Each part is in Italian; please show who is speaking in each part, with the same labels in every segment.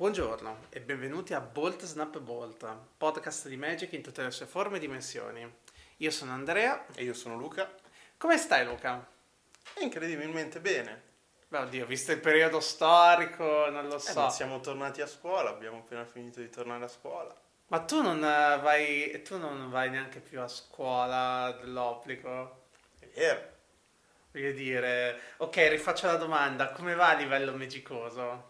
Speaker 1: Buongiorno e benvenuti a Bolt Snap Bolt, podcast di Magic in tutte le sue forme e dimensioni. Io sono Andrea.
Speaker 2: E io sono Luca.
Speaker 1: Come stai Luca?
Speaker 2: Incredibilmente bene.
Speaker 1: Beh, oddio, visto il periodo storico, non lo
Speaker 2: Eh,
Speaker 1: so.
Speaker 2: ma siamo tornati a scuola, abbiamo appena finito di tornare a scuola.
Speaker 1: Ma tu non eh, vai, tu non vai neanche più a scuola dell'obbligo?
Speaker 2: È vero.
Speaker 1: Voglio dire, ok, rifaccio la domanda, come va a livello magicoso?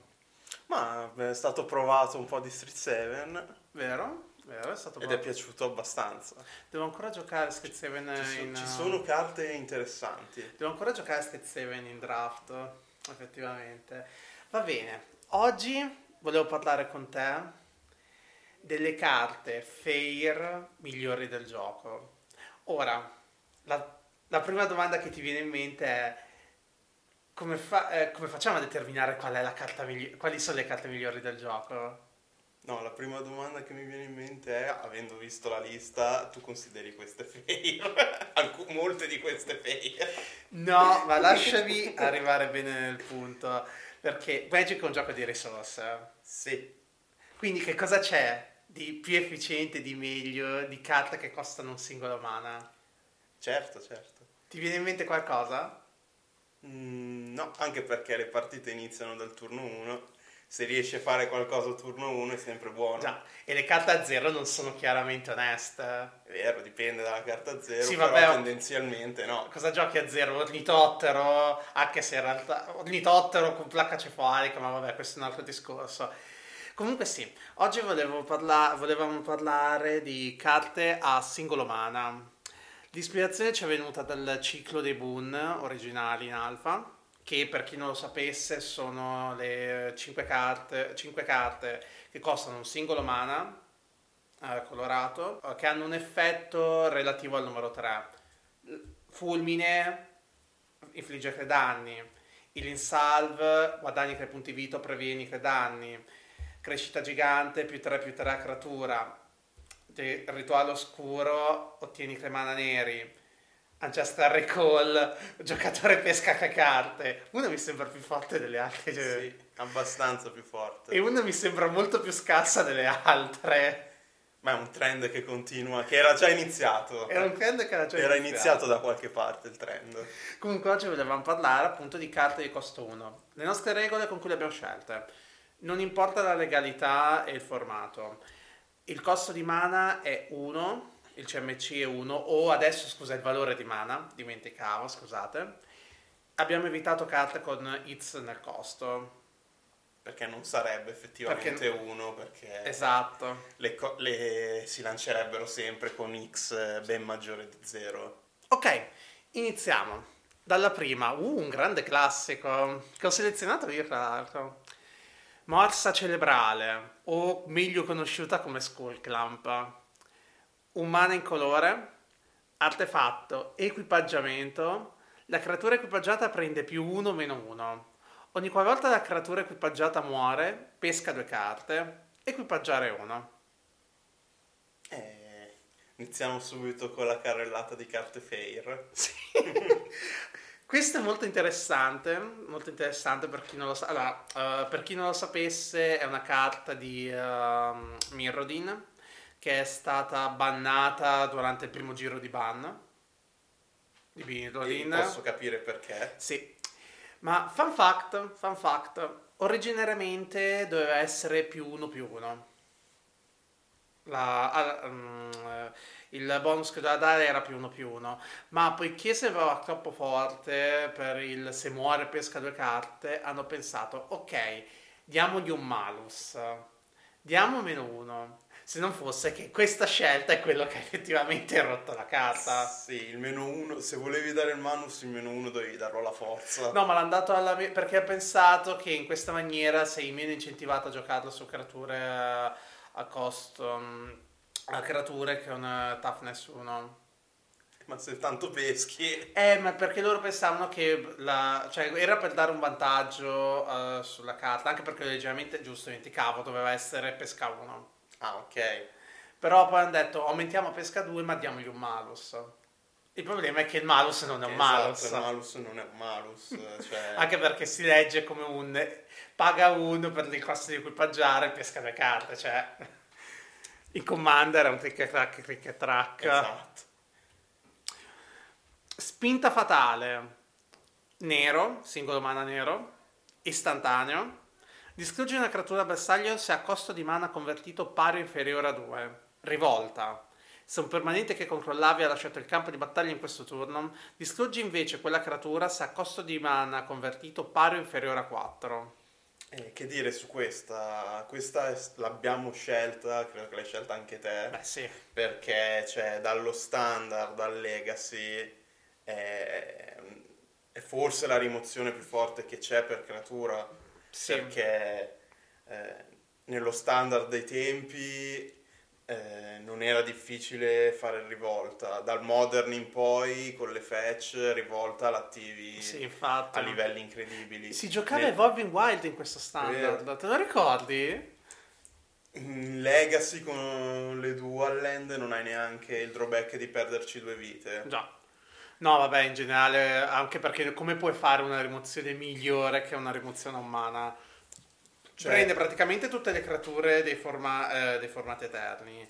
Speaker 2: Ma è stato provato un po' di Street 7
Speaker 1: Vero? Vero, è stato
Speaker 2: ed è piaciuto abbastanza.
Speaker 1: Devo ancora giocare a Skate 7
Speaker 2: Ci,
Speaker 1: in...
Speaker 2: ci sono carte interessanti.
Speaker 1: Devo ancora giocare a Skate 7 in draft, effettivamente. Va bene, oggi volevo parlare con te delle carte fair migliori del gioco. Ora, la, la prima domanda che ti viene in mente è come, fa- eh, come facciamo a determinare qual è la carta migli- quali sono le carte migliori del gioco?
Speaker 2: No, la prima domanda che mi viene in mente è, avendo visto la lista, tu consideri queste fair? Alcu- molte di queste fair?
Speaker 1: No, ma lasciami arrivare bene nel punto, perché Magic è un gioco di risorse.
Speaker 2: Sì.
Speaker 1: Quindi che cosa c'è di più efficiente, di meglio, di carte che costano un singolo mana?
Speaker 2: Certo, certo.
Speaker 1: Ti viene in mente qualcosa?
Speaker 2: Mm, no, anche perché le partite iniziano dal turno 1. Se riesci a fare qualcosa a turno 1 è sempre buono.
Speaker 1: Già, e le carte a zero non sono chiaramente oneste.
Speaker 2: È vero, dipende dalla carta 0,
Speaker 1: Sì,
Speaker 2: però
Speaker 1: vabbè,
Speaker 2: tendenzialmente no.
Speaker 1: Cosa giochi a zero? Ornitottero, anche se in realtà ornitottero con placca cefalica, ma vabbè, questo è un altro discorso. Comunque sì, oggi parla- volevamo parlare di carte a singolo mana. L'ispirazione ci è venuta dal ciclo dei Boon originali in alfa, che per chi non lo sapesse sono le 5 carte, 5 carte che costano un singolo mana eh, colorato, eh, che hanno un effetto relativo al numero 3. Fulmine infligge 3 danni, il insalve guadagni 3 punti vita, previeni 3 danni, crescita gigante più 3 più 3 a creatura, De- rituale oscuro ottieni 3 mana neri, Ancestral Recall, giocatore pesca tre carte, uno mi sembra più forte delle altre
Speaker 2: Sì, abbastanza più forte.
Speaker 1: e uno mi sembra molto più scarsa delle altre.
Speaker 2: Ma è un trend che continua, che era già iniziato.
Speaker 1: Era un trend che era già
Speaker 2: Era iniziato da qualche parte il trend.
Speaker 1: Comunque oggi volevamo parlare appunto di carte di costo 1. Le nostre regole con cui le abbiamo scelte. Non importa la legalità e il formato. Il costo di mana è 1, il CMC è 1, o adesso scusa il valore di mana, dimenticavo, scusate. Abbiamo evitato carte con hits nel costo.
Speaker 2: Perché non sarebbe effettivamente uno, perché
Speaker 1: Esatto.
Speaker 2: le, co- le si lancerebbero sempre con X ben maggiore di 0.
Speaker 1: Ok, iniziamo. Dalla prima, uh, un grande classico che ho selezionato io tra l'altro. Morsa cerebrale, o meglio conosciuta come Skullclamp. Un mana in colore, artefatto, equipaggiamento. La creatura equipaggiata prende più 1 meno 1. Ogni qualvolta la creatura equipaggiata muore, pesca due carte, equipaggiare 1.
Speaker 2: Eh, iniziamo subito con la carrellata di carte fair.
Speaker 1: Sì. Questo è molto interessante, molto interessante per chi non lo sa. Allora, eh, per chi non lo sapesse, è una carta di ehm, Mirrodin che è stata bannata durante il primo giro di ban di Mirrodin.
Speaker 2: posso capire perché.
Speaker 1: Sì. Ma fun fact, fun fact, originariamente doveva essere più 1 più 1. La, mm, eh, il bonus che doveva dare era più 1 più 1, ma poiché sembrava troppo forte per il se muore pesca due carte, hanno pensato, ok, diamogli un malus, diamo meno 1. Se non fosse che questa scelta è quello che effettivamente ha rotto la carta.
Speaker 2: Sì, il meno 1, se volevi dare il manus, il meno 1 dovevi darlo alla forza.
Speaker 1: No, ma l'ha dato alla me- perché ha pensato che in questa maniera sei meno incentivato a giocarlo su creature eh, a costo mm, a creature che hanno toughness 1.
Speaker 2: Ma se tanto peschi...
Speaker 1: Eh, ma perché loro pensavano che la, cioè, era per dare un vantaggio eh, sulla carta, anche perché leggermente, giusto, dimenticavo, doveva essere pesca 1.
Speaker 2: Ah, ok.
Speaker 1: Però poi hanno detto aumentiamo a pesca 2 ma diamogli un malus. Il problema è che il malus non è un
Speaker 2: Esatto,
Speaker 1: malus.
Speaker 2: il malus non è un malus. Cioè,
Speaker 1: Anche perché si legge come un paga uno per il costo di equipaggiare e pesca le carte. Cioè, il commander è un trick e track, trick e track.
Speaker 2: esatto.
Speaker 1: Spinta fatale. Nero, singolo mana nero. Istantaneo. Distrugge una creatura bersaglio se ha costo di mana convertito pari o inferiore a 2. Rivolta. Se un permanente che controllavi ha lasciato il campo di battaglia in questo turno, distruggi invece quella creatura se ha costo di mana convertito pari o inferiore a 4.
Speaker 2: Eh, che dire su questa? Questa l'abbiamo scelta, credo che l'hai scelta anche te,
Speaker 1: Beh, sì.
Speaker 2: perché cioè, dallo standard al legacy è, è forse la rimozione più forte che c'è per creatura,
Speaker 1: Sì.
Speaker 2: perché eh, nello standard dei tempi eh, non era difficile fare rivolta, dal modern in poi con le fetch rivolta l'attivi
Speaker 1: Sì, infatti.
Speaker 2: a livelli incredibili.
Speaker 1: Si giocava
Speaker 2: Nel-
Speaker 1: Evolving Wild in questo standard,
Speaker 2: Vero.
Speaker 1: te lo ricordi?
Speaker 2: In Legacy con le dual land non hai neanche il drawback di perderci due vite.
Speaker 1: Già. No, vabbè, in generale, anche perché come puoi fare una rimozione migliore che una rimozione a mana?
Speaker 2: Cioè-
Speaker 1: Prende praticamente tutte le creature dei, forma- eh, dei formati eterni.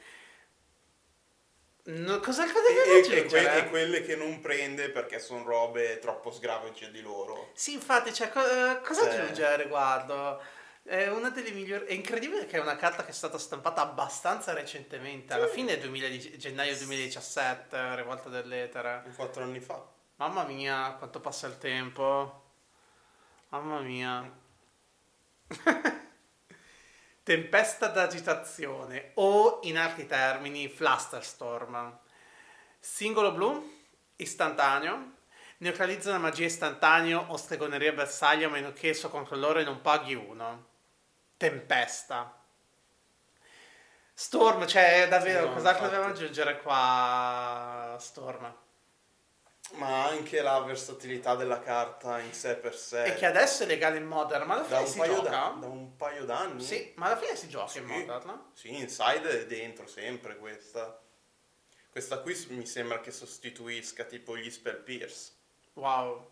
Speaker 1: No, cosa cosa
Speaker 2: E,
Speaker 1: devi
Speaker 2: e- e que- e quelle che non prende perché sono robe troppo sgravage di loro.
Speaker 1: Sì, infatti, cioè, co- eh, cosa
Speaker 2: Cioè-
Speaker 1: aggiungere a riguardo? È una delle migliori. È incredibile che è una carta che è stata stampata abbastanza recentemente, alla fine 2010 gennaio 2017, Rivolta dell'Etere.
Speaker 2: Quattro anni fa.
Speaker 1: Mamma mia, quanto passa il tempo. Mamma mia. Tempesta d'agitazione o in altri termini Flusterstorm. Singolo blu, istantaneo. Neutralizza una magia istantaneo o stregoneria bersaglio a meno che il suo controllore non paghi uno. Tempesta. Storm, cioè davvero,
Speaker 2: No,
Speaker 1: cos'altro dobbiamo aggiungere qua? Storm.
Speaker 2: Ma anche la versatilità della carta in sé per sé.
Speaker 1: E che adesso è legale in Modern, ma alla
Speaker 2: da
Speaker 1: fine
Speaker 2: un,
Speaker 1: si gioca?
Speaker 2: da, da un paio d'anni.
Speaker 1: Sì, ma alla fine si gioca in
Speaker 2: Sì.
Speaker 1: Modern, no?
Speaker 2: Sì, Inside è dentro sempre questa. Questa qui mi sembra che sostituisca tipo gli Spell Pierce.
Speaker 1: Wow.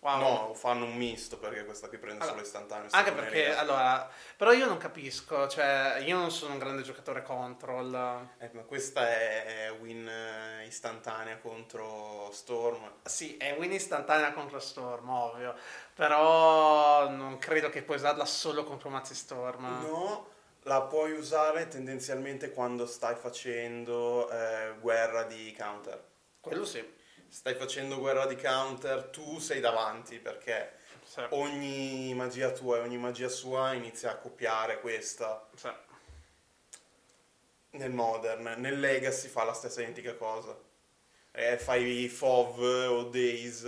Speaker 1: Wow.
Speaker 2: No, fanno un misto perché questa qui prende
Speaker 1: Allora,
Speaker 2: solo istantaneo.
Speaker 1: Anche perché, allora, però io non capisco, cioè, io non sono un grande giocatore control.
Speaker 2: Eh, ma questa è è win eh, istantanea contro Storm.
Speaker 1: Sì, è win istantanea contro Storm, ovvio, però non credo che puoi usarla solo contro Mazzi Storm.
Speaker 2: No, la puoi usare tendenzialmente quando stai facendo eh, guerra di counter.
Speaker 1: Quello sì.
Speaker 2: Stai facendo guerra di counter, tu sei davanti perché
Speaker 1: Sì,
Speaker 2: ogni magia tua e ogni magia sua inizia a copiare questa.
Speaker 1: sì.
Speaker 2: Nel modern, nel legacy fa la stessa identica cosa. Eh, fai FOV o Days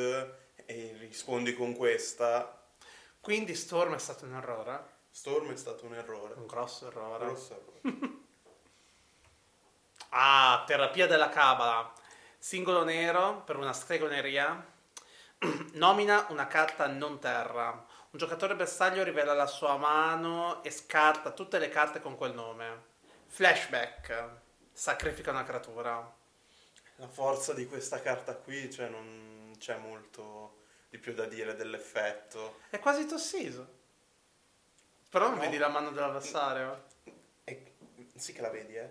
Speaker 2: e rispondi con questa.
Speaker 1: Quindi Storm è stato un errore,
Speaker 2: Storm è stato un errore.
Speaker 1: un grosso errore.
Speaker 2: Grosso errore.
Speaker 1: Ah, terapia della cabala. Singolo nero per una stregoneria. Nomina una carta non terra. Un giocatore bersaglio rivela la sua mano e scarta tutte le carte con quel nome. Flashback. Sacrifica una creatura.
Speaker 2: La forza di questa carta qui, cioè non c'è molto di più da dire dell'effetto.
Speaker 1: È quasi tossiso. Però non
Speaker 2: No.
Speaker 1: vedi la mano dell'avversario?
Speaker 2: Sì che la vedi, eh?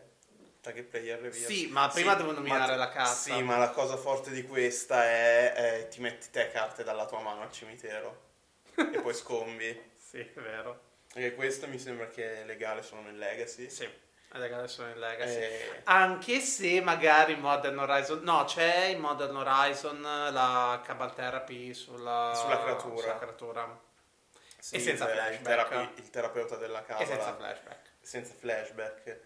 Speaker 2: Target player via.
Speaker 1: Sì, ma prima devo nominare la carta.
Speaker 2: Sì, ma la cosa forte di questa è, è ti metti te carte dalla tua mano al cimitero e poi scombi.
Speaker 1: Sì, è vero.
Speaker 2: Perché questo mi sembra che è legale solo nel Legacy.
Speaker 1: Sì, è legale solo in Legacy.
Speaker 2: Eh,
Speaker 1: Anche se magari in Modern Horizon, no, c'è in Modern Horizon la Cabal Therapy sulla,
Speaker 2: Sulla creatura.
Speaker 1: sulla creatura.
Speaker 2: sì,
Speaker 1: E senza flashback.
Speaker 2: Il, terapi- il terapeuta della
Speaker 1: E
Speaker 2: cabala.
Speaker 1: senza flashback.
Speaker 2: senza flashback.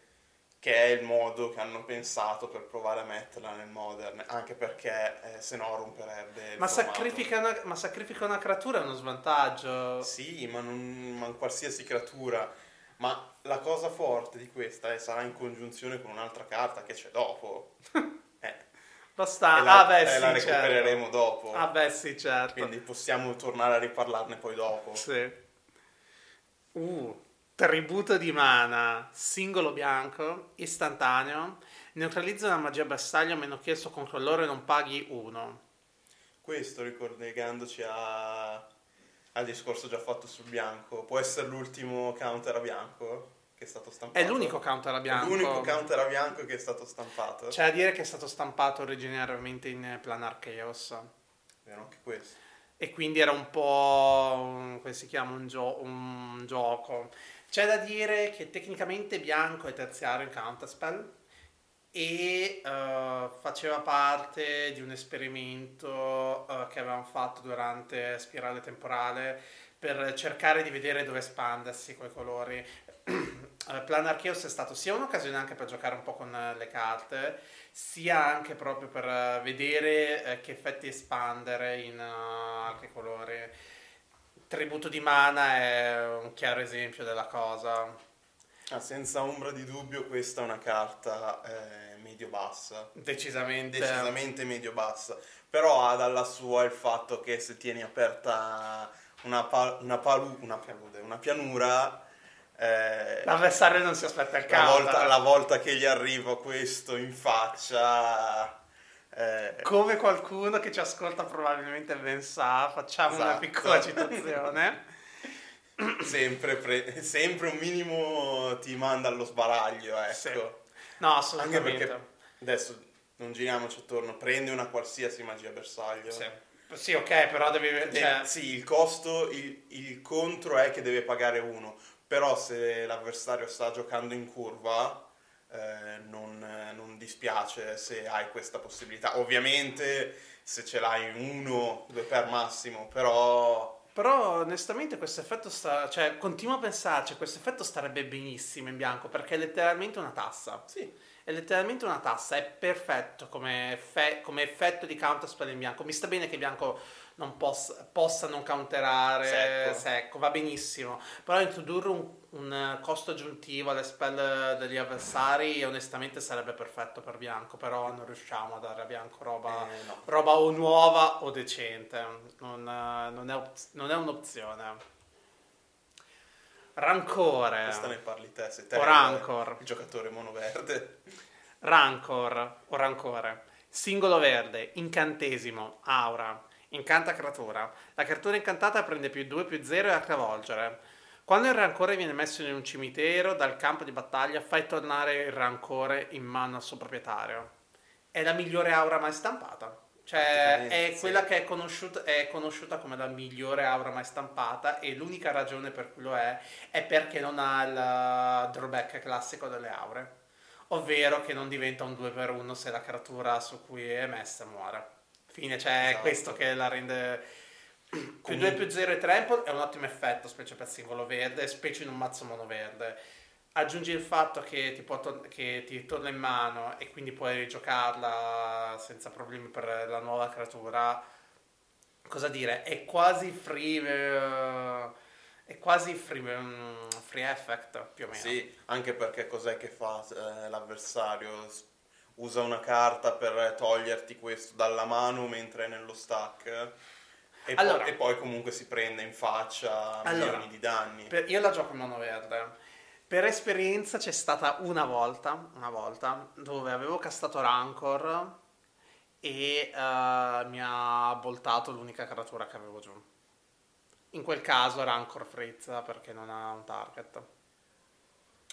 Speaker 2: Che è il modo che hanno pensato per provare a metterla nel modern. Anche perché eh, se no romperebbe
Speaker 1: Ma sacrifica, una, ma sacrifica una creatura è uno svantaggio.
Speaker 2: Sì, ma, non, ma qualsiasi creatura. Ma la cosa forte di questa è sarà in congiunzione con un'altra carta che c'è dopo. Eh,
Speaker 1: Basta.
Speaker 2: la,
Speaker 1: ah, beh, sì,
Speaker 2: la recupereremo
Speaker 1: certo.
Speaker 2: dopo.
Speaker 1: Ah, beh, sì, certo.
Speaker 2: Quindi possiamo tornare a riparlarne poi dopo.
Speaker 1: Sì. Uh, Tributo di mana, singolo bianco, istantaneo, neutralizza una magia bersaglio a meno che il suo controllore non paghi uno.
Speaker 2: Questo ricollegandoci a... al discorso già fatto sul bianco, può essere l'ultimo counter a bianco che è stato stampato?
Speaker 1: È l'unico counter a bianco.
Speaker 2: È l'unico counter a bianco che è stato stampato.
Speaker 1: C'è da dire che è stato stampato originariamente in Planar Chaos.
Speaker 2: Vero anche questo.
Speaker 1: E quindi era un po', come si chiama, un, gio- un gioco. C'è da dire che tecnicamente bianco è terziario in counterspell e uh, faceva parte di un esperimento uh, che avevamo fatto durante Spirale Temporale per cercare di vedere dove espandersi quei colori. Plan Archeos è stato sia un'occasione anche per giocare un po' con le carte, sia anche proprio per vedere che effetti espandere in uh, altri colori. Tributo di mana è un chiaro esempio della cosa.
Speaker 2: Ah, senza ombra di dubbio questa è una carta eh, medio-bassa.
Speaker 1: Decisamente.
Speaker 2: Decisamente medio-bassa. Però ha dalla sua il fatto che se tieni aperta una, pa- una, palu- una, palude, una pianura...
Speaker 1: Eh, L'avversario non si aspetta il
Speaker 2: caso. La volta, la volta che gli arriva questo in faccia...
Speaker 1: Eh, Come qualcuno che ci ascolta probabilmente ben sa, facciamo esatto. una piccola citazione.
Speaker 2: sempre, pre- sempre, un minimo ti manda allo sbaraglio, ecco. Sì.
Speaker 1: No, assolutamente.
Speaker 2: Anche perché adesso non giriamoci attorno, prendi una qualsiasi magia bersaglio.
Speaker 1: Sì. Sì, ok, però devi...
Speaker 2: Cioè... Eh, sì, il costo, il, il, contro è che deve pagare uno, però se l'avversario sta giocando in curva, eh, non, non, dispiace se hai questa possibilità. Ovviamente se ce l'hai uno, due per massimo, però
Speaker 1: però onestamente questo effetto sta, cioè continuo a pensarci, questo effetto starebbe benissimo in bianco perché è letteralmente una tassa.
Speaker 2: Sì.
Speaker 1: È letteralmente una tassa, è perfetto come, fe- come effetto di counterspell in bianco. Mi sta bene che bianco non possa, possa non counterare secco. secco. va benissimo. Però introdurre un, un, costo aggiuntivo alle spell degli avversari onestamente sarebbe perfetto per bianco, però non riusciamo a dare a bianco roba, eh, no. roba o nuova o decente, non, non, è, op- non è un'opzione. Rancore.
Speaker 2: Questa ne parli te, sei te
Speaker 1: o Rancor.
Speaker 2: il giocatore monoverde.
Speaker 1: Rancor o Rancore. Singolo verde, incantesimo, aura. Incanta creatura. La creatura incantata prende più 2 più 0 e a cavolgere. Quando il rancore viene messo in un cimitero dal campo di battaglia, fai tornare il rancore in mano al suo proprietario. È la migliore aura mai stampata. Cioè, è quella che è conosciuta, è conosciuta, come la migliore aura mai stampata e l'unica ragione per cui lo è è perché non ha il drawback classico delle aure. Ovvero che non diventa un 2x1 se la creatura su cui è messa muore. Fine, cioè esatto. questo che la rende... Più 2 più 0 e trample è un ottimo effetto, specie per singolo verde, specie in un mazzo mono verde. Aggiungi il fatto che ti, to- che ti torna in mano e quindi puoi rigiocarla senza problemi per la nuova creatura. Cosa dire? È quasi free. Uh, è quasi free, um, free effect più o meno.
Speaker 2: Sì, anche perché cos'è che fa eh, l'avversario? Usa una carta per toglierti questo dalla mano mentre è nello stack. E, allora, poi, e poi, comunque si prende in faccia allora, milioni di danni.
Speaker 1: Per, io la gioco in mano verde. Per esperienza c'è stata una volta, una volta dove avevo castato Rancor e uh, mi ha voltato l'unica creatura che avevo giù. In quel caso Rancor frizza perché non ha un target.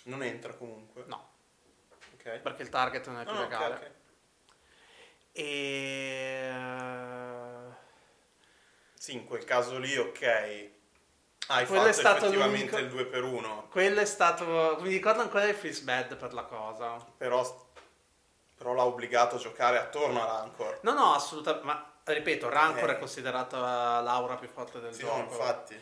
Speaker 2: Non entra comunque?
Speaker 1: No okay. perché il target non è più oh, legale. Okay, okay. E...
Speaker 2: Sì, in quel caso lì, ok. Hai quello fatto è stato effettivamente il 2 per 1
Speaker 1: Quello è stato... Mi ricordo ancora il freeze bad per la cosa.
Speaker 2: Però, però l'ha obbligato a giocare attorno a Rancor.
Speaker 1: No, no, assolutamente. Ma ripeto, Rancor eh. è considerata l'aura più forte del
Speaker 2: sì,
Speaker 1: gioco.
Speaker 2: No, infatti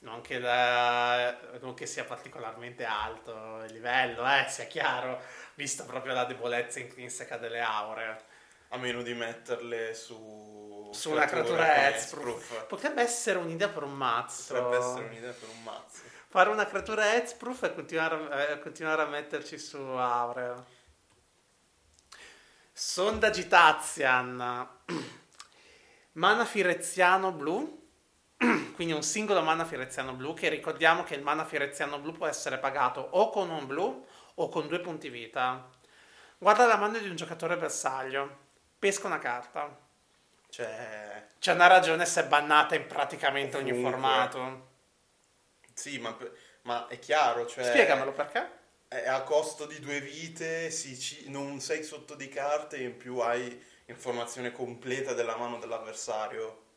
Speaker 1: non che, la, non che, sia particolarmente alto il livello, eh, sia chiaro, visto proprio la debolezza intrinseca delle aure.
Speaker 2: A meno di metterle su,
Speaker 1: su una creatura Hexproof. Potrebbe essere un'idea per un mazzo.
Speaker 2: Potrebbe essere un'idea per un mazzo.
Speaker 1: Fare una creatura Hexproof e continuare, eh, continuare a metterci su aure. Sonda Gitazian. Mana Fireziano blu quindi un singolo mana fireziano blu, che ricordiamo che il mana fireziano blu può essere pagato o con un blu o con due punti vita. Guarda la mano di un giocatore bersaglio, pesca una carta.
Speaker 2: Cioè,
Speaker 1: C'è una ragione se è bannata in praticamente ogni
Speaker 2: Ovunque.
Speaker 1: formato.
Speaker 2: sì, ma, ma è chiaro, cioè...
Speaker 1: Spiegamelo perché.
Speaker 2: È a costo di due vite, ci- non sei sotto di carte e in più hai informazione completa della mano dell'avversario.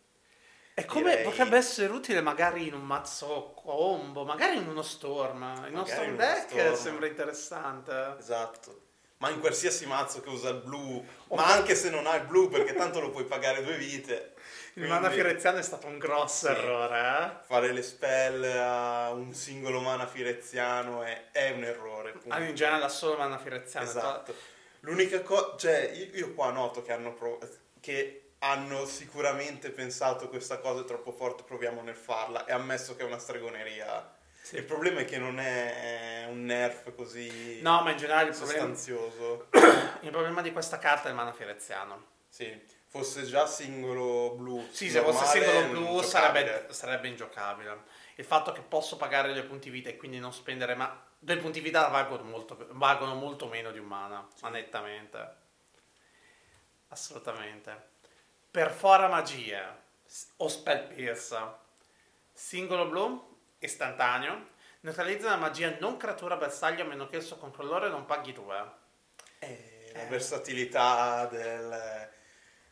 Speaker 1: E come
Speaker 2: Direi-
Speaker 1: potrebbe essere utile magari in un mazzo combo, magari in uno storm. Il nostro deck sembra interessante.
Speaker 2: Esatto. Ma in qualsiasi mazzo che usa il blu,
Speaker 1: O
Speaker 2: ma anche se non ha il blu, perché tanto lo puoi pagare due vite.
Speaker 1: Il mana
Speaker 2: Quindi
Speaker 1: fireziano è stato un grosso
Speaker 2: Sì.
Speaker 1: errore,
Speaker 2: Fare le spell a un singolo mana fireziano è, è un errore.
Speaker 1: eh? Ah, in generale solo mana fireziano.
Speaker 2: Esatto. L'unica cosa, cioè, io, io qua noto che hanno, pro- che hanno sicuramente pensato questa cosa è troppo forte, proviamo nel farla. E ammesso che è una stregoneria.
Speaker 1: Sì.
Speaker 2: Il problema è che non è un nerf così
Speaker 1: No, ma in generale il problema, il problema di questa carta è il mana fireziano.
Speaker 2: Sì, fosse già singolo blu.
Speaker 1: Sì, se fosse singolo blu sarebbe, sarebbe ingiocabile. Il fatto che posso pagare due punti vita e quindi non spendere ma due punti vita valgono molto, valgono molto meno di un mana, ma nettamente. Assolutamente. Perfora magia o spell pierce. Singolo blu, istantaneo. Neutralizza una magia non creatura bersaglio a meno che il suo controllore non paghi due.
Speaker 2: Eh, la
Speaker 1: Eh.
Speaker 2: versatilità del,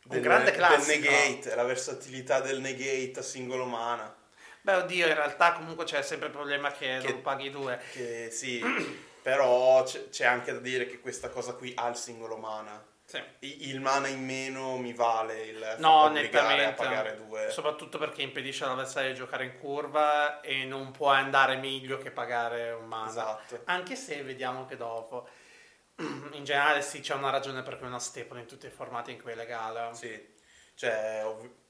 Speaker 2: del,
Speaker 1: grande
Speaker 2: del
Speaker 1: classico.
Speaker 2: negate, la versatilità del negate a singolo mana.
Speaker 1: Beh, oddio, in realtà comunque c'è sempre il problema che,
Speaker 2: Che-
Speaker 1: non paghi due.
Speaker 2: Che sì, però c'è, c'è anche da dire che questa cosa qui ha il singolo mana.
Speaker 1: Sì.
Speaker 2: Il mana in meno mi vale il
Speaker 1: No, nettamente.
Speaker 2: a pagare due.
Speaker 1: Soprattutto perché impedisce all'avversario di giocare in curva e non può andare meglio che pagare un mana.
Speaker 2: Esatto.
Speaker 1: Anche se vediamo che dopo. In generale sì, c'è una ragione per cui è una staple in tutti i formati in cui è legale.
Speaker 2: Sì, cioè... ovvi-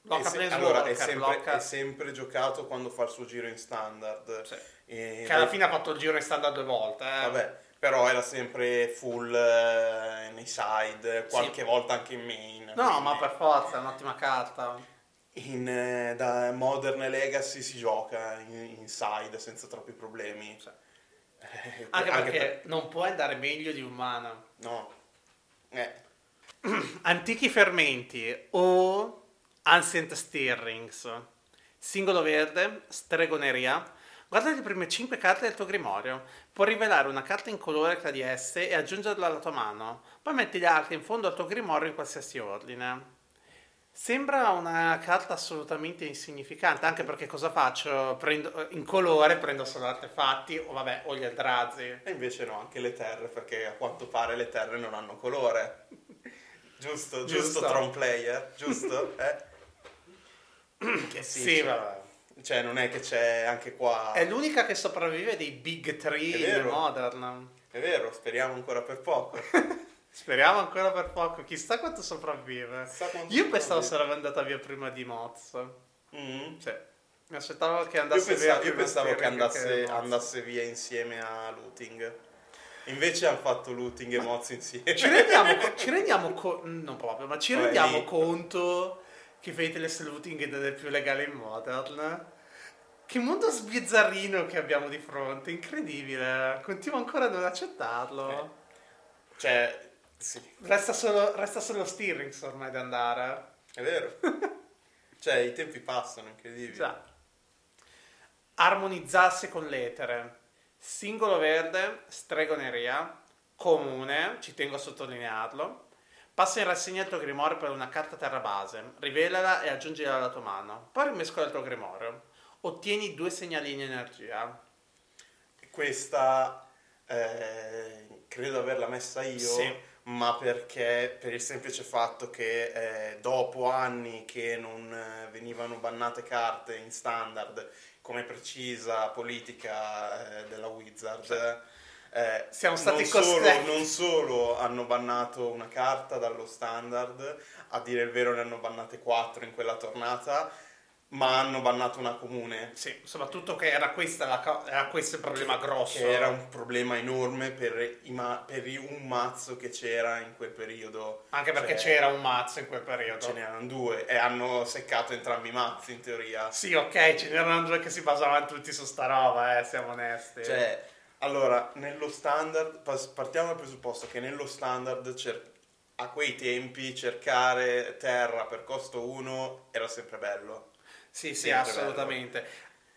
Speaker 1: Blocca
Speaker 2: se- allora, è, sempre,
Speaker 1: blocca-
Speaker 2: è sempre giocato quando fa il suo giro in standard.
Speaker 1: Sì.
Speaker 2: E
Speaker 1: Che alla
Speaker 2: dai-
Speaker 1: fine ha fatto il giro in standard due volte. eh.
Speaker 2: Vabbè, però era sempre full eh, nei side, qualche volta anche in main.
Speaker 1: No,
Speaker 2: quindi
Speaker 1: ma per forza, è un'ottima carta.
Speaker 2: in, eh, da Modern Legacy si gioca in, in side senza troppi problemi.
Speaker 1: Sì.
Speaker 2: Eh,
Speaker 1: Anche perché
Speaker 2: per-
Speaker 1: non può andare meglio di un mana.
Speaker 2: No. Eh,
Speaker 1: Antichi fermenti o Ancient Stirrings. Singolo verde, stregoneria. Guarda le prime 5 carte del tuo grimorio. Puoi rivelare una carta in colore tra di esse e aggiungerla alla tua mano. Poi metti le altre in fondo al tuo grimorio in qualsiasi ordine. Sembra una carta assolutamente insignificante, anche perché cosa faccio? Prendo, in colore prendo solo artefatti o vabbè, o gli eldrazi.
Speaker 2: e invece no, anche le terre, perché a quanto pare le terre non hanno colore. Giusto, giusto,
Speaker 1: Giusto.
Speaker 2: Tron Player, giusto? Eh? Che
Speaker 1: Sì,
Speaker 2: cioè,
Speaker 1: vabbè.
Speaker 2: Cioè, non è che c'è anche qua...
Speaker 1: È l'unica che sopravvive dei Big Three
Speaker 2: È
Speaker 1: in
Speaker 2: vero.
Speaker 1: Modern.
Speaker 2: È vero, speriamo ancora per poco.
Speaker 1: Speriamo ancora per poco, chissà quanto sopravvive.
Speaker 2: Chissà quanto
Speaker 1: Io pensavo
Speaker 2: sopravvive.
Speaker 1: sarebbe andata via prima di Moz.
Speaker 2: Mm.
Speaker 1: Sì. Mi aspettavo che
Speaker 2: Io
Speaker 1: andasse
Speaker 2: pensavo,
Speaker 1: via
Speaker 2: io pensavo che andasse,
Speaker 1: Moz.
Speaker 2: andasse via insieme a Looting. Invece hanno fatto Looting e Moz insieme.
Speaker 1: Ci rendiamo, ci rendiamo co- non proprio, ma ci
Speaker 2: Vabbè,
Speaker 1: rendiamo
Speaker 2: lì-
Speaker 1: conto che Fateless Looting è del più legale in Modern? Che mondo sbizzarrino che abbiamo di fronte, incredibile. Continuo ancora a non accettarlo.
Speaker 2: Cioè, sì,
Speaker 1: Resta solo, resta solo Stirrings ormai da andare.
Speaker 2: è vero. cioè, i tempi passano, incredibile.
Speaker 1: Già. Armonizzarsi con l'etere. Singolo verde, stregoneria, comune, ci tengo a sottolinearlo. Passa in rassegna il tuo grimorio per una carta terra base, rivelala e aggiungila alla tua mano. Poi rimescola il tuo grimorio. Ottieni due segnalini energia.
Speaker 2: Questa eh, credo averla messa io,
Speaker 1: Sì.
Speaker 2: ma perché per il semplice fatto che eh, dopo anni che non eh, venivano bannate carte in standard come precisa politica eh, della Wizard. Eh,
Speaker 1: Siamo stati
Speaker 2: non solo,
Speaker 1: costretti.
Speaker 2: non solo hanno bannato una carta dallo standard, a dire il vero ne hanno bannate quattro in quella tornata, ma hanno bannato una comune.
Speaker 1: Sì, soprattutto che era, questa la era questo il problema
Speaker 2: che,
Speaker 1: grosso.
Speaker 2: Che era un problema enorme per, i ma- per i- un mazzo che c'era in quel periodo.
Speaker 1: Anche perché
Speaker 2: Cioè,
Speaker 1: c'era un mazzo in quel periodo.
Speaker 2: Ce n'erano due e hanno seccato entrambi i mazzi in teoria.
Speaker 1: Sì, ok, ce n'erano due che si basavano tutti su sta roba, eh, siamo onesti.
Speaker 2: Cioè, allora, nello standard, partiamo dal presupposto che nello standard cer- a quei tempi cercare terra per costo 1 era sempre bello.
Speaker 1: sì, sì,
Speaker 2: sempre
Speaker 1: assolutamente.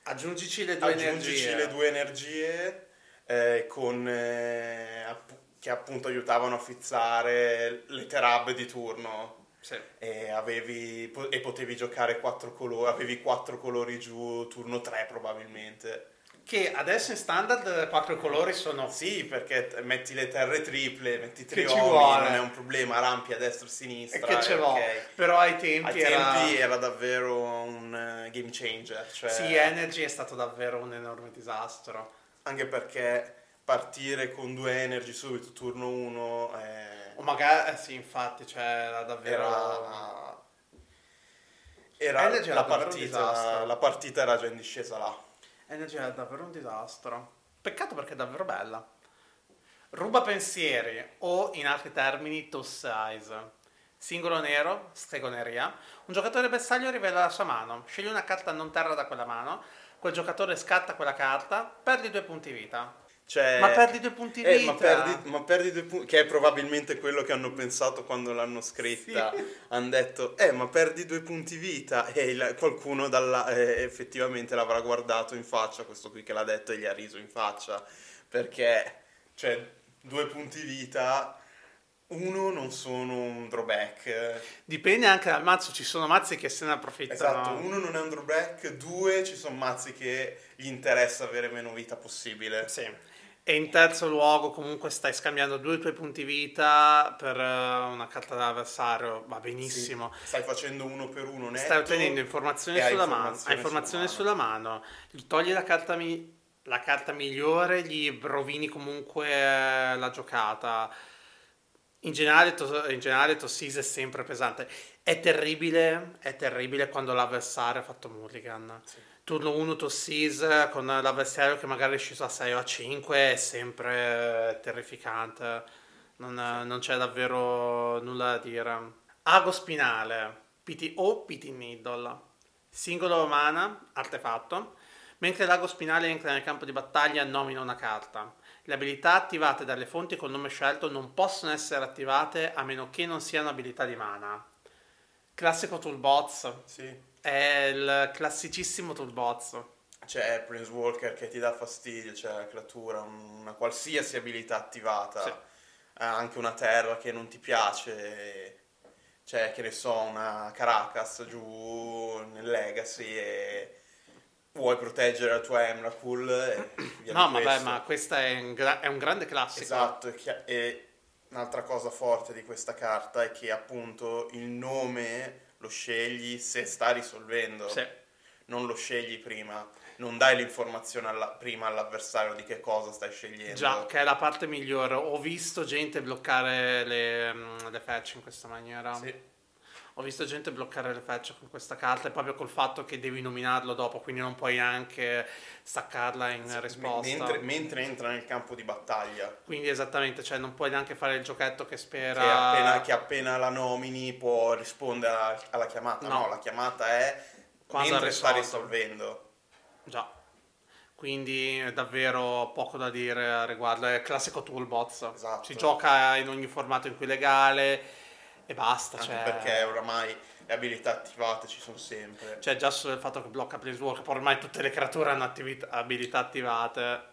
Speaker 1: Aggiungici le due
Speaker 2: Aggiungici
Speaker 1: energie.
Speaker 2: le due energie eh, con, eh, app- che appunto aiutavano a fizzare le terab di turno.
Speaker 1: Sì.
Speaker 2: E, avevi, e potevi giocare quattro colori, avevi quattro colori giù, turno 3 probabilmente.
Speaker 1: Che adesso in standard quattro colori sono...
Speaker 2: Sì, perché metti le terre triple, metti triomi, non è un problema, rampi a destra e a
Speaker 1: E
Speaker 2: sinistra.
Speaker 1: che ce
Speaker 2: eh,
Speaker 1: l'ho.
Speaker 2: ok.
Speaker 1: Però ai tempi,
Speaker 2: Ai
Speaker 1: era...
Speaker 2: tempi era davvero un eh, game changer, cioè,
Speaker 1: Sì, Energy è stato davvero un enorme disastro.
Speaker 2: anche perché partire con due energy subito turno 1
Speaker 1: O magari, eh, sì, infatti, cioè, era davvero...
Speaker 2: era, era
Speaker 1: era
Speaker 2: la, partita, la partita era già in discesa là.
Speaker 1: Energy è davvero un disastro. Peccato perché è davvero bella. Ruba pensieri, o in altri termini, toss eyes. Singolo nero, stregoneria. Un giocatore bersaglio rivela la sua mano. Scegli una carta non terra da quella mano. Quel giocatore scatta quella carta, perdi due punti vita.
Speaker 2: Cioè,
Speaker 1: Ma perdi due punti
Speaker 2: eh,
Speaker 1: vita.
Speaker 2: ma, perdi, ma perdi due punti, che è probabilmente quello che hanno pensato quando l'hanno scritta.
Speaker 1: Sì.
Speaker 2: Hanno detto, eh, ma perdi due punti vita. E il- qualcuno dalla- eh, effettivamente l'avrà guardato in faccia, questo qui che l'ha detto, e gli ha riso in faccia. Perché, cioè, due punti vita, uno non sono un drawback.
Speaker 1: Dipende anche dal mazzo, ci sono mazzi che se ne approfittano.
Speaker 2: Esatto, uno non è un drawback, due ci sono mazzi che gli interessa avere meno vita possibile.
Speaker 1: Sì. E in terzo luogo comunque stai scambiando due tuoi punti vita per eh, una carta dell'avversario, va benissimo.
Speaker 2: Sì, Stai facendo uno per uno netto.
Speaker 1: Stai ottenendo informazioni sulla mano, hai informazioni
Speaker 2: sulla
Speaker 1: sulla mano, gli togli la carta, mi- la carta migliore, gli rovini comunque eh, la giocata. In generale, to- in generale Tossis è sempre pesante. È terribile, è terribile quando l'avversario ha fatto mulligan.
Speaker 2: Sì.
Speaker 1: Turno 1 Tossis con l'avversario che magari è sceso a 6 o a 5 è sempre eh, terrificante. Non, non c'è davvero nulla da dire. Ago spinale, PT o PT Needle. Singolo mana, artefatto. Mentre l'ago spinale entra nel campo di battaglia, nomina una carta. Le abilità attivate dalle fonti col nome scelto non possono essere attivate a meno che non siano abilità di mana. Classico toolbox.
Speaker 2: Sì.
Speaker 1: È il classicissimo toolbox.
Speaker 2: C'è Prince Walker che ti dà fastidio, c'è la creatura, una qualsiasi abilità attivata,
Speaker 1: Sì.
Speaker 2: ha anche una terra che non ti piace, c'è che ne so, una Caracas giù nel Legacy e vuoi proteggere la tua Emrakul e
Speaker 1: No, vabbè, ma questo è un, gra- è un grande classico.
Speaker 2: Esatto, e un'altra cosa forte di questa carta è che appunto il nome lo scegli se sta risolvendo,
Speaker 1: Sì.
Speaker 2: non lo scegli prima, non dai l'informazione alla- prima all'avversario di che cosa stai scegliendo.
Speaker 1: Già, che è la parte migliore. Ho visto gente bloccare le, mm, le fetch in questa maniera.
Speaker 2: Sì.
Speaker 1: Ho visto gente bloccare le fetch con questa carta e proprio col fatto che devi nominarlo dopo, quindi non puoi anche staccarla in
Speaker 2: Sì,
Speaker 1: risposta.
Speaker 2: Mentre, mentre entra nel campo di battaglia,
Speaker 1: Quindi esattamente, cioè non puoi neanche fare il giochetto che spera...
Speaker 2: che, appena, che appena la nomini può rispondere alla, alla chiamata.
Speaker 1: No.
Speaker 2: No. la chiamata è
Speaker 1: Quando
Speaker 2: mentre sta risolvendo.
Speaker 1: Già. Quindi è davvero poco da dire a riguardo. È classico toolbox.
Speaker 2: Esatto.
Speaker 1: Si gioca in ogni formato in cui è legale e basta.
Speaker 2: Anche
Speaker 1: Cioè,
Speaker 2: perché oramai le abilità attivate ci sono sempre.
Speaker 1: cioè, già solo il fatto che blocca Planeswalker, poi ormai tutte le creature hanno attività- abilità attivate.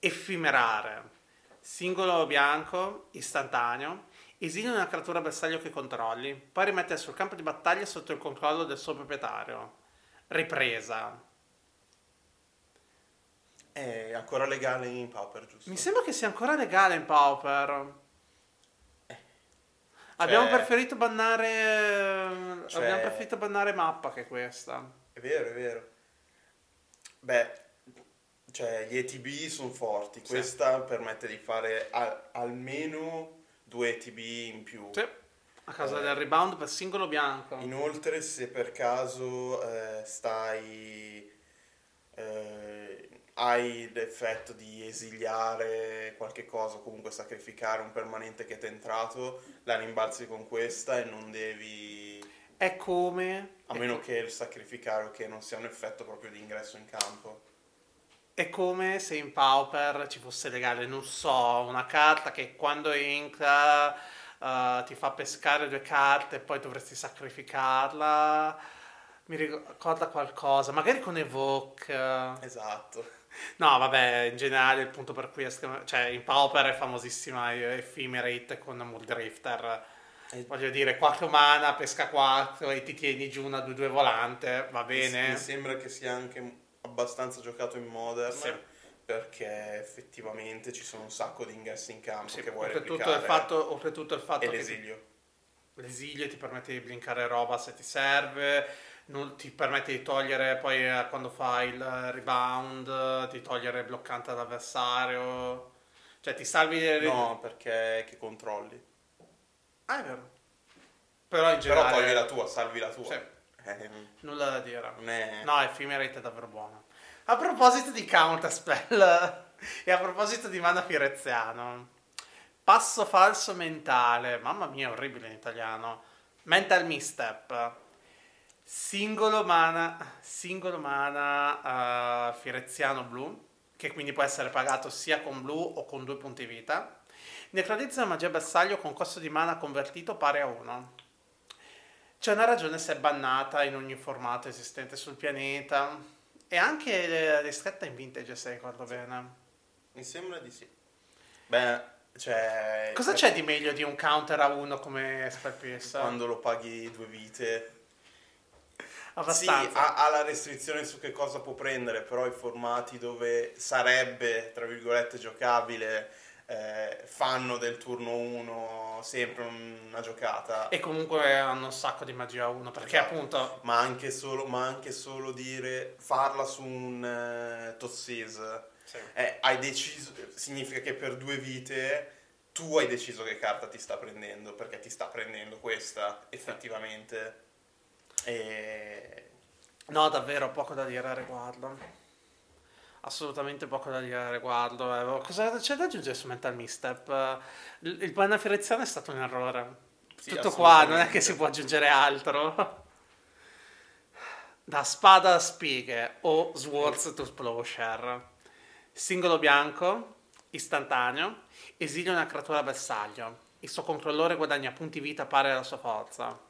Speaker 1: Effimerare. Singolo bianco, istantaneo. Esili una creatura bersaglio che controlli. Poi rimettere sul campo di battaglia sotto il controllo del suo proprietario. Ripresa.
Speaker 2: È ancora legale in Pauper, giusto?
Speaker 1: Mi sembra che sia ancora legale in Pauper. Abbiamo preferito bannare.
Speaker 2: Cioè-
Speaker 1: Abbiamo preferito bannare mappa che questa.
Speaker 2: È vero, è vero. Beh, cioè gli ETB sono forti.
Speaker 1: Sì.
Speaker 2: Questa permette di fare al- almeno due ETB in più.
Speaker 1: Sì. A causa
Speaker 2: Eh,
Speaker 1: del rebound per singolo bianco.
Speaker 2: Inoltre, se per caso eh, stai. eh, hai l'effetto di esiliare qualche cosa, o comunque sacrificare un permanente che ti è entrato, la rimbalzi con questa e non devi.
Speaker 1: È come...
Speaker 2: A meno che il sacrificare che non sia un effetto proprio di ingresso in campo.
Speaker 1: È come se in Pauper ci fosse legale, non so, una carta che quando entra eh, ti fa pescare due carte e poi dovresti sacrificarla. Mi ricorda qualcosa, magari con Evoke.
Speaker 2: Esatto.
Speaker 1: No, vabbè, in generale il punto per cui è cioè in Pauper è famosissima Ephemerate con Muldrifter.
Speaker 2: E-
Speaker 1: Voglio dire, 4 mana, pesca 4 e ti tieni giù una 2-2 volante, va bene?
Speaker 2: Mi sembra che sia anche abbastanza giocato in Modern.
Speaker 1: Sì.
Speaker 2: Perché effettivamente ci sono un sacco di ingressi in campo
Speaker 1: Sì,
Speaker 2: che vuoi
Speaker 1: oltretutto, il fatto, oltretutto il fatto
Speaker 2: e
Speaker 1: che
Speaker 2: l'esilio.
Speaker 1: l'esilio ti permette di blinkare roba se ti serve, non ti permette di togliere poi eh, quando fai il rebound, di togliere bloccante all'avversario. Cioè ti salvi.
Speaker 2: No, perché che controlli.
Speaker 1: Ah, è vero. Però in
Speaker 2: Però
Speaker 1: generale...
Speaker 2: togli la tua, salvi la tua.
Speaker 1: Sì.
Speaker 2: Eh,
Speaker 1: Nulla da dire.
Speaker 2: è...
Speaker 1: No, Ephemerate è davvero buono. A proposito di counterspell e a proposito di mana fireziano, passo falso mentale, mamma mia, orribile in italiano. Mental misstep. Singolo mana, singolo mana eh, fireziano blu, che quindi può essere pagato sia con blu o con due punti vita. Necrotizza una magia bersaglio con costo di mana convertito pari a 1. C'è una ragione se è bannata in ogni formato esistente sul pianeta. E anche eh, ristretta in vintage, se ricordo bene.
Speaker 2: Mi sembra di sì. Beh, cioè...
Speaker 1: Cosa c'è di meglio di un counter a uno come spell pierce?
Speaker 2: Quando lo paghi due vite...
Speaker 1: Abbastanza.
Speaker 2: Sì, ha, ha la restrizione su che cosa può prendere, però i formati dove sarebbe, tra virgolette, giocabile, eh, fanno del turno 1 sempre una giocata.
Speaker 1: E comunque hanno un sacco di magia a uno, perché
Speaker 2: Esatto.
Speaker 1: appunto...
Speaker 2: Ma anche solo, ma anche solo dire farla su un eh, Tossies eh, hai deciso significa che per due vite tu hai deciso che carta ti sta prendendo perché ti sta prendendo questa effettivamente e
Speaker 1: No, davvero, poco da dire a riguardo. Assolutamente poco da dire a riguardo. Cosa c'è da aggiungere su Mental Misstep? Il il banna fireziano è stato un errore.
Speaker 2: Sì,
Speaker 1: Tutto qua, non è che si può aggiungere altro. Da spada a spighe o Swords to Plowshare. Singolo bianco, istantaneo, esilia una creatura bersaglio. Il suo controllore guadagna punti vita pari alla sua forza.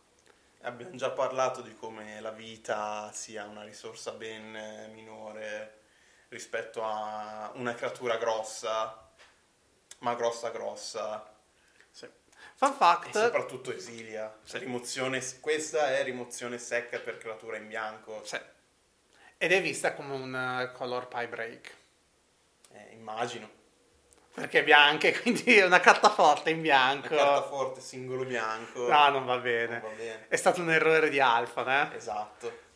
Speaker 2: Abbiamo già parlato di come la vita sia una risorsa ben eh, minore rispetto a una creatura grossa ma grossa grossa
Speaker 1: Sì. Fun
Speaker 2: e
Speaker 1: fact,
Speaker 2: soprattutto esilia
Speaker 1: Sì.
Speaker 2: rimozione questa è rimozione secca per creatura in bianco
Speaker 1: Sì. Ed è vista come un eh, color pie break.
Speaker 2: Eh, immagino
Speaker 1: Perché è bianca, quindi è una carta forte in
Speaker 2: una
Speaker 1: bianco.
Speaker 2: carta forte singolo bianco
Speaker 1: No, non va
Speaker 2: non
Speaker 1: bene.
Speaker 2: va bene
Speaker 1: È stato un errore di Alpha, eh?
Speaker 2: esatto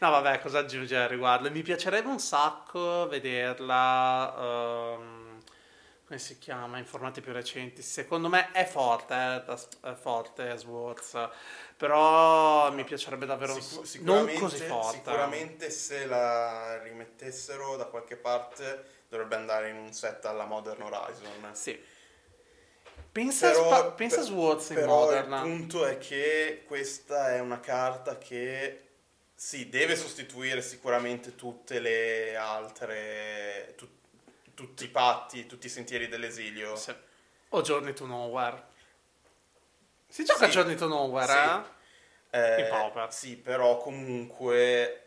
Speaker 1: No, vabbè, cosa aggiungere al riguardo? Mi piacerebbe un sacco vederla. ehm, come si chiama? In formati più recenti. Secondo me è forte, eh, è forte Swords. Però mi piacerebbe davvero un-
Speaker 2: Sicu-
Speaker 1: non così forte.
Speaker 2: sicuramente se la rimettessero da qualche parte dovrebbe andare in un set alla Modern Horizon.
Speaker 1: Sì. Pensa,
Speaker 2: Però-
Speaker 1: Spa- pensa
Speaker 2: per-
Speaker 1: Swords in
Speaker 2: però
Speaker 1: Modern.
Speaker 2: il punto è che questa è una carta che sì, deve sostituire sicuramente tutte le altre tu- tutti i patti, tutti i sentieri dell'esilio.
Speaker 1: Sì. O Journey to Nowhere. Si gioca
Speaker 2: Sì.
Speaker 1: Journey to Nowhere,
Speaker 2: Sì.
Speaker 1: eh?
Speaker 2: Eh,
Speaker 1: In Pauper.
Speaker 2: Sì, però comunque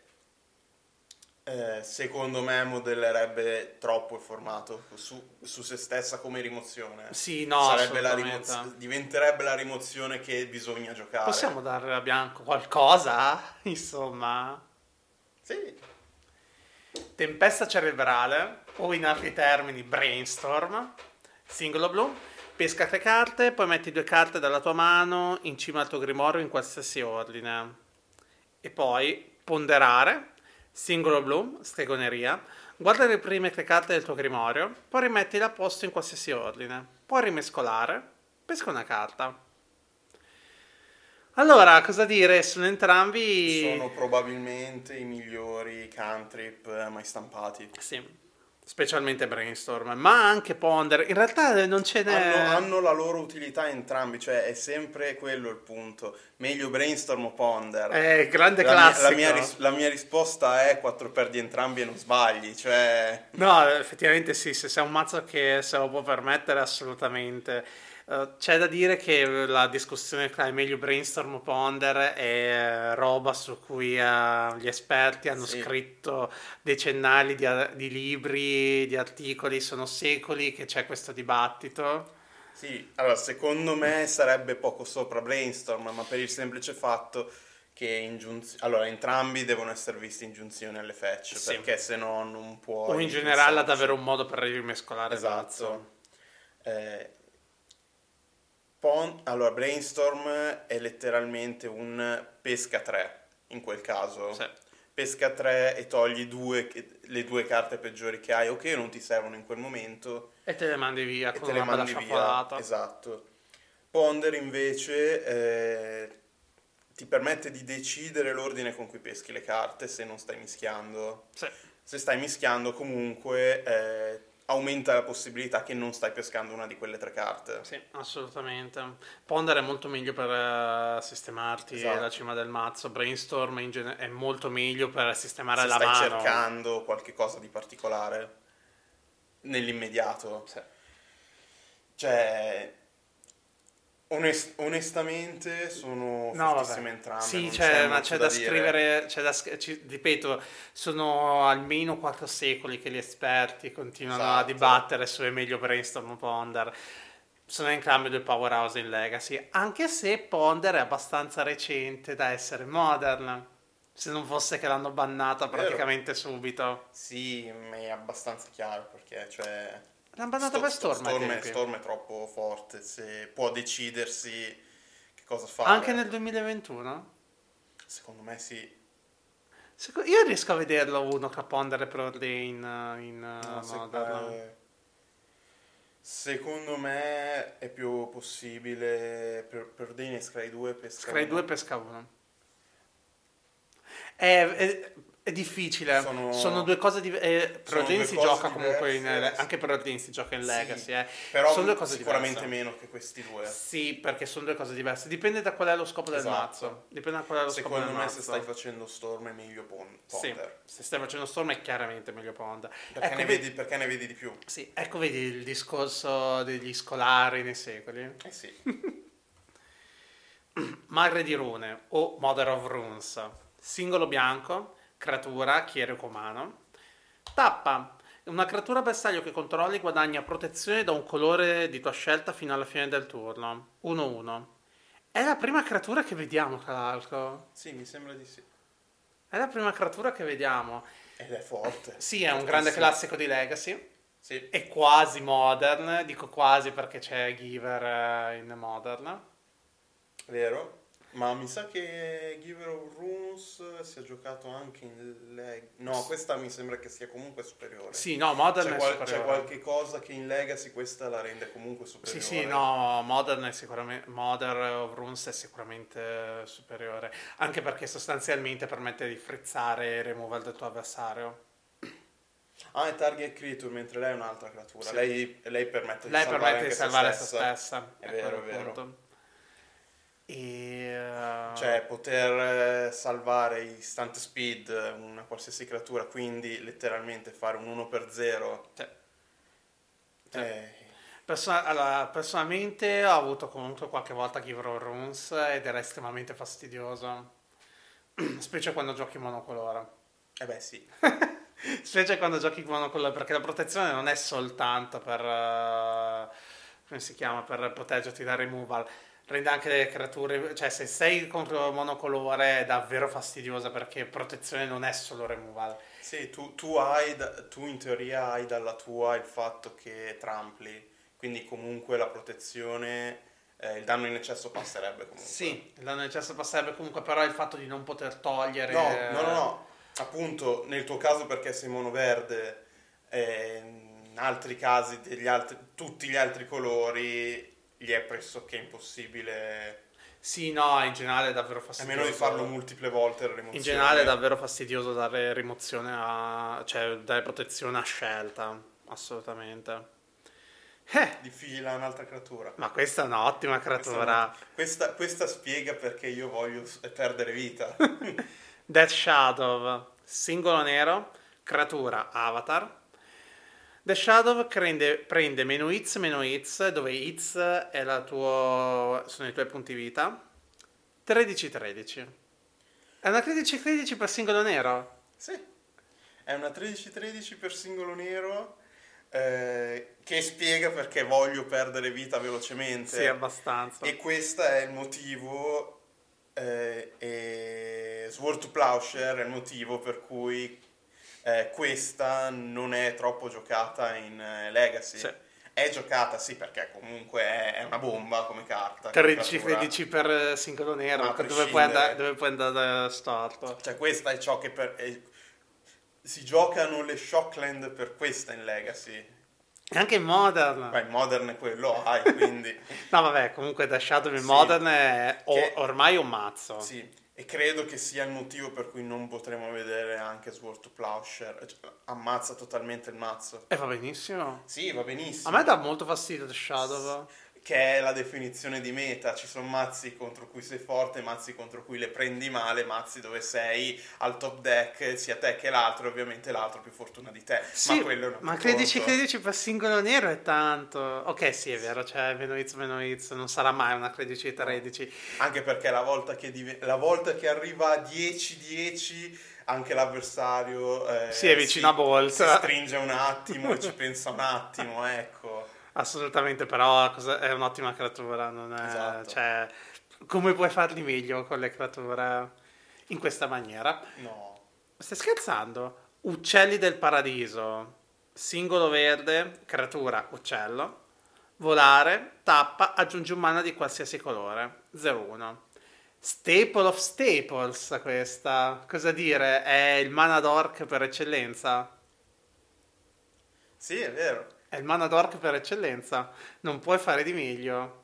Speaker 2: eh, secondo me modellerebbe troppo il formato su, su se stessa come rimozione.
Speaker 1: Sì, no,
Speaker 2: Sarebbe la rimozio- diventerebbe la rimozione che bisogna giocare.
Speaker 1: Possiamo dare a Bianco qualcosa? Insomma.
Speaker 2: Sì,
Speaker 1: Tempesta cerebrale, o in altri termini brainstorm, singolo blu, pesca tre carte, poi metti due carte dalla tua mano in cima al tuo grimorio in qualsiasi ordine. E poi ponderare, singolo blu, stregoneria, guarda le prime tre carte del tuo grimorio, poi rimettile a posto in qualsiasi ordine. Puoi rimescolare, pesca una carta. Allora, cosa dire? Sono entrambi...
Speaker 2: Sono probabilmente i migliori cantrip mai stampati.
Speaker 1: Sì. Specialmente Brainstorm, ma anche Ponder. In realtà non ce n'è.
Speaker 2: Hanno, hanno, la loro utilità entrambi, cioè è sempre quello il punto. Meglio Brainstorm o Ponder.
Speaker 1: È grande
Speaker 2: la
Speaker 1: classico.
Speaker 2: Mia, la, mia, la, mia, risposta è 4 perdi entrambi e non sbagli. Cioè...
Speaker 1: No, effettivamente sì, se sei un mazzo che se lo può permettere, assolutamente. Uh, c'è da dire che la discussione tra meglio brainstorm o ponder è roba su cui uh, gli esperti hanno sì. scritto decennali di, di, libri, di articoli, sono secoli che c'è questo dibattito.
Speaker 2: Sì, allora secondo me sarebbe poco sopra brainstorm, ma per il semplice fatto che ingiunzi- allora, entrambi devono essere visti in giunzione alle fetch, sì. perché se no non può...
Speaker 1: O in generale ad avere un modo per rimescolare
Speaker 2: esatto. Eh, Pon- allora, Brainstorm è letteralmente un pesca 3 in quel caso.
Speaker 1: Sì.
Speaker 2: Pesca 3 e togli due, le due carte peggiori che hai o che non ti servono in quel momento.
Speaker 1: E te le mandi via con
Speaker 2: te le mandi via. Esatto. Ponder invece eh, ti permette di decidere l'ordine con cui peschi le carte se non stai mischiando.
Speaker 1: Sì.
Speaker 2: Se stai mischiando comunque... Eh, aumenta la possibilità che non stai pescando una di quelle tre carte.
Speaker 1: Sì, assolutamente. Ponder è molto meglio per uh, sistemarti
Speaker 2: esatto.
Speaker 1: la cima del mazzo, Brainstorm gen- è molto meglio per sistemare
Speaker 2: Se
Speaker 1: la
Speaker 2: stai
Speaker 1: mano.
Speaker 2: stai cercando qualche cosa di particolare nell'immediato.
Speaker 1: Sì.
Speaker 2: Cioè, Onest- onestamente sono no, fortissime entrambe.
Speaker 1: Sì, c'è, ma c'è da, da scrivere, c'è da, ci, ripeto, sono almeno quattro secoli che gli esperti continuano esatto. a dibattere su è meglio Brainstorm o Ponder. Sono entrambi due powerhouse in Legacy, anche se Ponder è abbastanza recente da essere modern. Se non fosse che l'hanno bannata praticamente Vero. subito.
Speaker 2: Sì, ma è abbastanza chiaro perché, cioè
Speaker 1: L'hanno bannato per Storm.
Speaker 2: Storm, è, Storm è troppo forte, se può decidersi che cosa fare.
Speaker 1: Anche nel 2021?
Speaker 2: Secondo me sì.
Speaker 1: Secondo, io riesco a vederlo uno capondere per Ordain in no,
Speaker 2: Modern. Secondo me è più possibile per, per Ordain e Scry 2 pesca
Speaker 1: Scry 2 pesca 1. È, è, è difficile, sono, sono due cose diverse. Eh, Odin si gioca comunque in, anche per Odin si gioca in Legacy, sì, eh.
Speaker 2: però sono due cose sicuramente diverse. meno che questi due.
Speaker 1: Sì, perché sono due cose diverse. Dipende da qual è lo scopo del esatto. mazzo. Dipende da qual è lo
Speaker 2: Secondo
Speaker 1: scopo
Speaker 2: me
Speaker 1: del mazzo.
Speaker 2: se stai facendo Storm è meglio Ponder.
Speaker 1: Sì, se stai facendo Storm è chiaramente meglio Ponder.
Speaker 2: Perché, ecco, ne vedi, perché ne vedi di più.
Speaker 1: Sì, ecco vedi il discorso degli scolari nei secoli.
Speaker 2: Eh sì.
Speaker 1: Magre di rune o Mother of Runes. Singolo bianco creatura, chierico umano. Tappa. Una creatura bersaglio che controlli guadagna protezione da un colore di tua scelta fino alla fine del turno. 1-1. È la prima creatura che vediamo, tra l'altro.
Speaker 2: Sì, mi sembra di sì.
Speaker 1: È la prima creatura che vediamo.
Speaker 2: Ed è forte.
Speaker 1: Sì, è un grande classico di Legacy.
Speaker 2: Sì.
Speaker 1: È quasi modern. Dico quasi perché c'è Giver eh, in modern.
Speaker 2: Vero. Ma mi sa che Giver of Runes sia giocato anche in Legacy. No, questa mi sembra che sia comunque superiore.
Speaker 1: Sì, no, Modern
Speaker 2: c'è
Speaker 1: è
Speaker 2: qual-
Speaker 1: superiore.
Speaker 2: C'è qualche cosa che in Legacy questa la rende comunque superiore.
Speaker 1: Sì, sì, no, Modern è sicuramente Modern of Runes è sicuramente superiore, anche perché sostanzialmente permette di frizzare e removal del tuo avversario.
Speaker 2: Ah, è target creature, mentre lei è un'altra creatura.
Speaker 1: Sì.
Speaker 2: Lei, lei permette di
Speaker 1: Lei
Speaker 2: salvare,
Speaker 1: permette di salvare se
Speaker 2: se
Speaker 1: stessa.
Speaker 2: stessa. È vero, è vero.
Speaker 1: Punto. E, uh...
Speaker 2: Cioè, poter eh, salvare istante speed una qualsiasi creatura, quindi letteralmente fare un 1 per 0.
Speaker 1: Sì. Sì.
Speaker 2: Eh,
Speaker 1: Person- allora, personalmente ho avuto comunque qualche volta Giver of Runes ed era estremamente fastidioso. Specie quando giochi monocolore.
Speaker 2: eh beh, sì.
Speaker 1: Specie quando giochi monocolore, perché la protezione non è soltanto per. uh, come si chiama? Per proteggerti dal removal. Rende anche le creature. Cioè, se sei contro monocolore è davvero fastidiosa perché protezione non è solo removal.
Speaker 2: Sì, tu, tu hai, tu in teoria hai dalla tua il fatto che trampli, quindi comunque la protezione, eh, il danno in eccesso passerebbe comunque.
Speaker 1: Sì, il danno in eccesso passerebbe comunque, però il fatto di non poter togliere.
Speaker 2: No, no, no, no, appunto nel tuo caso perché sei monoverde, eh, in altri casi degli altri, tutti gli altri colori gli è pressoché impossibile
Speaker 1: Sì, no, in generale è davvero
Speaker 2: A
Speaker 1: fastidioso.
Speaker 2: meno di farlo multiple volte la rimozione.
Speaker 1: In generale è davvero fastidioso dare rimozione a... cioè dare protezione a scelta, assolutamente. Eh,
Speaker 2: Di fila un'altra creatura.
Speaker 1: ma questa è un'ottima creatura.
Speaker 2: Questa, questa spiega perché io voglio perdere vita.
Speaker 1: Death Shadow, singolo nero, creatura avatar. Death Shadow prende, prende meno hits, meno hits, dove hits è la tuo, sono i tuoi punti vita. 13-13. È una 13-13 per singolo nero.
Speaker 2: sì. È una 13-13 per singolo nero eh, che spiega perché voglio perdere vita velocemente.
Speaker 1: Sì, abbastanza.
Speaker 2: E questo è il motivo, eh, e Sword to Plowshare è il motivo per cui eh, questa non è troppo giocata in eh, Legacy.
Speaker 1: Sì.
Speaker 2: È giocata, sì, perché comunque è, una bomba come carta. come creatura.
Speaker 1: 13-13 per eh, singolo nero,
Speaker 2: Ma a
Speaker 1: dove puoi, andare, dove puoi andare storto.
Speaker 2: Cioè, questa è ciò che per... è- si giocano le Shockland per questa in Legacy.
Speaker 1: E anche in Modern.
Speaker 2: Ma in Modern è quello hai, quindi...
Speaker 1: No, vabbè, comunque da Shadow in
Speaker 2: Sì.
Speaker 1: Modern è o-
Speaker 2: Che-
Speaker 1: ormai un mazzo.
Speaker 2: Sì, e credo che sia il motivo per cui non potremo vedere anche Sword to Plowshare. Cioè, ammazza totalmente il mazzo.
Speaker 1: E va benissimo.
Speaker 2: Sì, va benissimo.
Speaker 1: A me dà molto fastidio The Shadow.
Speaker 2: Che è la definizione di meta. Ci sono mazzi contro cui sei forte, mazzi contro cui le prendi male, mazzi dove sei al top deck, sia te che l'altro, e ovviamente l'altro più fortuna di te.
Speaker 1: Sì,
Speaker 2: ma quello è un
Speaker 1: ma 13
Speaker 2: conto.
Speaker 1: 13 per singolo nero è tanto. Ok, sì, è vero, cioè meno hits, meno hits, non sarà mai una 13 13.
Speaker 2: Anche perché la volta che, div- la volta che arriva a 10-10 anche l'avversario eh,
Speaker 1: Sì, è vicino a Bolt.
Speaker 2: si stringe un attimo e ci pensa un attimo, ecco.
Speaker 1: Assolutamente, però è un'ottima creatura, non è,
Speaker 2: Esatto.
Speaker 1: cioè, come puoi farli meglio con le creature in questa maniera?
Speaker 2: No.
Speaker 1: Stai scherzando? Uccelli del paradiso, singolo verde, creatura, uccello, volare, tappa, aggiungi un mana di qualsiasi colore, 0-1. Staple of Staples questa, cosa dire? È il mana dork per eccellenza.
Speaker 2: Sì, è vero.
Speaker 1: È il mana dork per eccellenza, non puoi fare di meglio.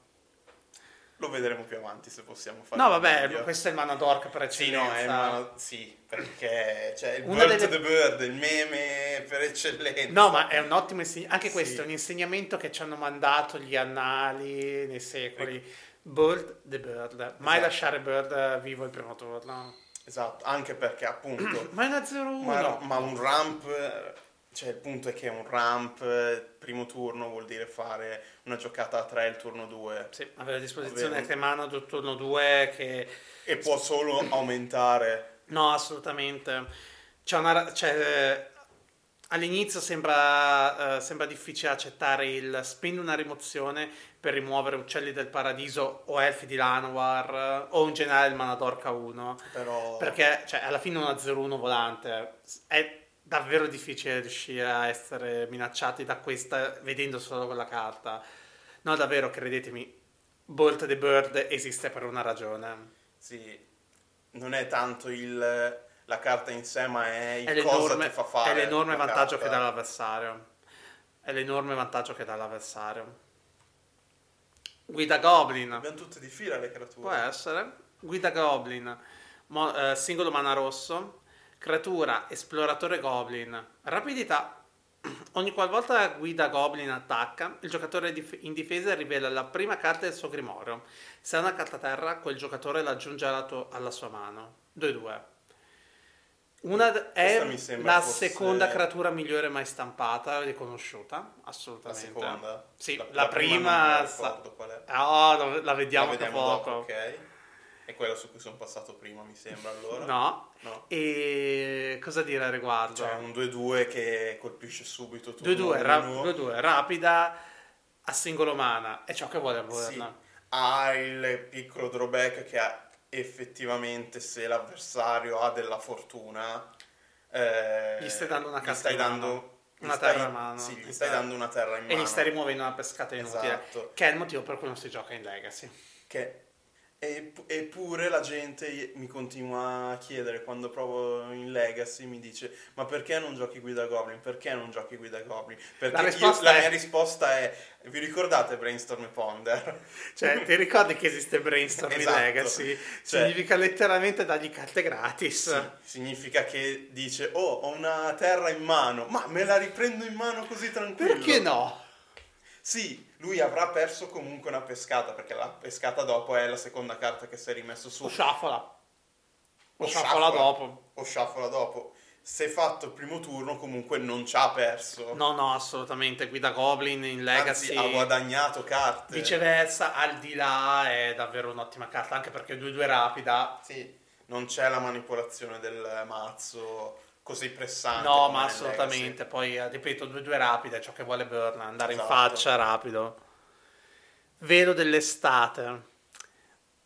Speaker 2: Lo vedremo più avanti se possiamo fare
Speaker 1: No, vabbè,
Speaker 2: meglio.
Speaker 1: questo è il mana dork per
Speaker 2: Sì,
Speaker 1: eccellenza.
Speaker 2: no, è ma- sì, perché cioè, il
Speaker 1: Una
Speaker 2: Bird
Speaker 1: delle-
Speaker 2: the Bird, il meme per eccellenza.
Speaker 1: No, ma è un ottimo insegnamento. Anche
Speaker 2: Sì.
Speaker 1: questo è un insegnamento che ci hanno mandato gli annali nei secoli. Bird the Bird. Mai
Speaker 2: Esatto.
Speaker 1: lasciare Bird vivo il primo turno.
Speaker 2: Esatto, anche perché appunto...
Speaker 1: Ma è una 0-1.
Speaker 2: ma, ma un ramp... Cioè, il punto è che un ramp eh, primo turno vuol dire fare una giocata a 3 il turno 2
Speaker 1: Sì, avere a disposizione
Speaker 2: Ovvero-
Speaker 1: che mana del turno 2 che...
Speaker 2: e può solo aumentare.
Speaker 1: No, assolutamente. C'è una... C'è... All'inizio sembra, eh, sembra difficile accettare il spendi una rimozione per rimuovere uccelli del paradiso o elfi di Lanoir eh, o in generale il mana Dorca 1.
Speaker 2: Però
Speaker 1: Perché cioè, alla fine una 0-1 volante è davvero difficile riuscire a essere minacciati da questa vedendo solo quella carta. No, davvero, credetemi, Bolt the Bird esiste per una ragione.
Speaker 2: sì, non è tanto il, la carta in sé, ma è il
Speaker 1: È
Speaker 2: cosa ti fa fare.
Speaker 1: è l'enorme vantaggio
Speaker 2: carta.
Speaker 1: che dà l'avversario. È l'enorme vantaggio che dà l'avversario. Guida Goblin.
Speaker 2: Abbiamo tutte di fila le creature.
Speaker 1: Può essere. Guida Goblin. Mo- eh, singolo mana rosso. Creatura esploratore Goblin. Rapidità. Ogni qualvolta guida Goblin attacca, il giocatore in difesa rivela la prima carta del suo grimorio. Se è una carta terra, quel giocatore l'aggiunge alla, tuo- alla sua mano. 2-2. Una è la
Speaker 2: fosse-
Speaker 1: seconda creatura migliore mai stampata, riconosciuta,
Speaker 2: La
Speaker 1: assolutamente.
Speaker 2: seconda?
Speaker 1: Sì,
Speaker 2: la,
Speaker 1: la
Speaker 2: non
Speaker 1: prima
Speaker 2: mi
Speaker 1: sa-
Speaker 2: ricordo qual è.
Speaker 1: Oh, la
Speaker 2: La
Speaker 1: vediamo,
Speaker 2: vediamo
Speaker 1: tra poco.
Speaker 2: dopo, ok. È quella su cui sono passato prima, mi sembra allora.
Speaker 1: No.
Speaker 2: No.
Speaker 1: E cosa dire al riguardo?
Speaker 2: Cioè un 2-2 che colpisce subito tutto.
Speaker 1: 2-2, ra- 2-2, rapida a singolo mana, è ciò che vuole
Speaker 2: Sì.
Speaker 1: Burn.
Speaker 2: Ha il piccolo drawback che ha effettivamente se l'avversario ha della fortuna eh,
Speaker 1: Gli stai dando una carta
Speaker 2: stai dando
Speaker 1: Una
Speaker 2: stai-
Speaker 1: terra in mano,
Speaker 2: Sì, gli stai dando una terra in
Speaker 1: E
Speaker 2: mano.
Speaker 1: gli stai rimuovendo una pescata inutile,
Speaker 2: Esatto.
Speaker 1: che è il motivo per cui non si gioca in Legacy.
Speaker 2: Che E- Eppure la gente mi continua a chiedere quando provo in Legacy, mi dice ma perché non giochi guida Goblin? Perché non giochi guida Goblin? Perché
Speaker 1: La
Speaker 2: io- la mia risposta è vi ricordate Brainstorm e Ponder?
Speaker 1: Cioè, ti ricordi che esiste Brainstorm in
Speaker 2: Esatto.
Speaker 1: Legacy?
Speaker 2: Cioè-
Speaker 1: Significa letteralmente dargli carte gratis.
Speaker 2: Sì, significa che dice oh ho una terra in mano, ma me la riprendo in mano così tranquillo.
Speaker 1: Perché no?
Speaker 2: Sì, lui avrà perso comunque una pescata perché la pescata dopo è la seconda carta che si è rimesso su.
Speaker 1: O sciafola. O
Speaker 2: O
Speaker 1: sciafola
Speaker 2: sciafola.
Speaker 1: dopo.
Speaker 2: o sciafola dopo. Se fatto il primo turno, comunque non ci ha perso.
Speaker 1: No, no, assolutamente. Guida Goblin in Legacy.
Speaker 2: Anzi, ha guadagnato carte.
Speaker 1: Viceversa, al di là è davvero un'ottima carta, anche perché 2-2 rapida.
Speaker 2: Sì, non c'è la manipolazione del mazzo così pressante.
Speaker 1: No, ma assolutamente. Poi, eh, ripeto, 2-2 rapida ciò che vuole Burn, andare
Speaker 2: Esatto.
Speaker 1: in faccia rapido. Velo dell'estate.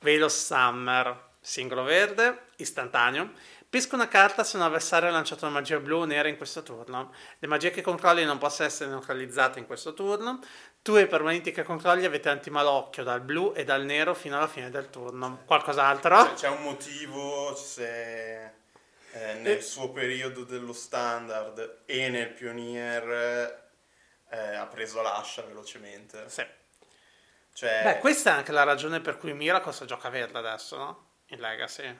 Speaker 1: Velo Summer. Singolo verde, istantaneo. Pesca una carta se un avversario ha lanciato una magia blu o nera in questo turno. Le magie che controlli non possono essere neutralizzate in questo turno. Tu e i permanenti che controlli avete antimalocchio dal blu e dal nero fino alla fine del turno. Qualcos'altro?
Speaker 2: C'è, c'è un motivo se eh, nel
Speaker 1: Eh.
Speaker 2: suo periodo dello standard e nel Pionier eh, ha preso l'ascia velocemente.
Speaker 1: Sì.
Speaker 2: Cioè,
Speaker 1: Beh, questa è anche la ragione per cui Miracles gioca verde adesso, no? In Legacy.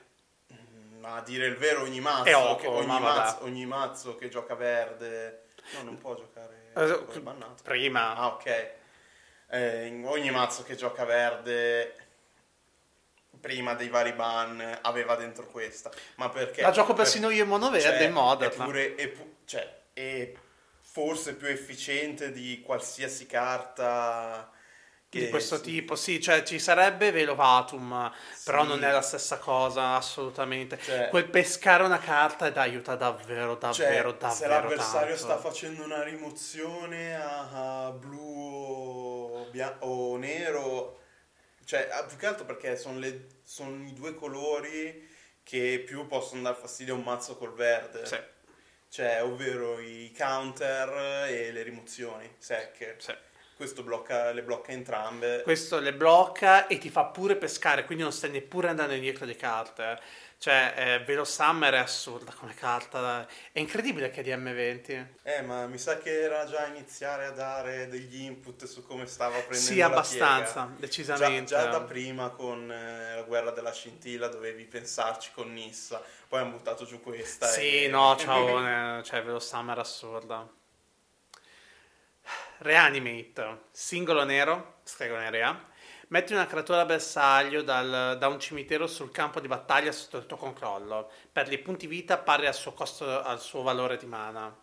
Speaker 2: ma a dire il vero ogni mazzo,
Speaker 1: È Oko,
Speaker 2: che, ogni, mazzo ogni mazzo che gioca verde no, non può giocare
Speaker 1: Eh,
Speaker 2: bannato.
Speaker 1: Prima.
Speaker 2: Ah, ok. Eh, ogni mazzo che gioca verde prima dei vari ban aveva dentro questa. Ma perché?
Speaker 1: La gioco
Speaker 2: Per-
Speaker 1: persino io in mono verde
Speaker 2: cioè,
Speaker 1: in Modern.
Speaker 2: Eppure, eppu- cioè, è forse più efficiente di qualsiasi carta
Speaker 1: di questo
Speaker 2: si-
Speaker 1: tipo, sì, cioè ci sarebbe Velovatum, però
Speaker 2: Sì.
Speaker 1: non è la stessa cosa, assolutamente.
Speaker 2: Cioè-
Speaker 1: Quel pescare una carta ed aiuta davvero, davvero,
Speaker 2: Cioè,
Speaker 1: davvero
Speaker 2: se l'avversario
Speaker 1: tanto.
Speaker 2: sta facendo una rimozione a, a blu o, bia- o nero, cioè ah, più che altro perché sono i due colori che più possono dar fastidio a un mazzo col verde,
Speaker 1: Sì,
Speaker 2: cioè ovvero i counter e le rimozioni secche.
Speaker 1: sì.
Speaker 2: Questo blocca, le blocca entrambe.
Speaker 1: Questo le blocca e ti fa pure pescare, quindi non stai neppure andando indietro di carte. Cioè, eh, Velo Summer è assurda come carta. È incredibile che è di M20.
Speaker 2: Eh, ma mi sa che era già iniziare a dare degli input su come stava prendendo
Speaker 1: Sì,
Speaker 2: la
Speaker 1: abbastanza,
Speaker 2: piega.
Speaker 1: decisamente.
Speaker 2: Già, già da prima con eh, la guerra della scintilla dovevi pensarci con Nissa, poi hanno buttato giù questa.
Speaker 1: Sì,
Speaker 2: e...
Speaker 1: no, ciao, cioè Velo Summer assurda. Reanimate, singolo nero, stregone rea. Metti una creatura bersaglio dal- da un cimitero sul campo di battaglia sotto il tuo controllo. Per i punti vita pari al suo costo, al suo valore di mana.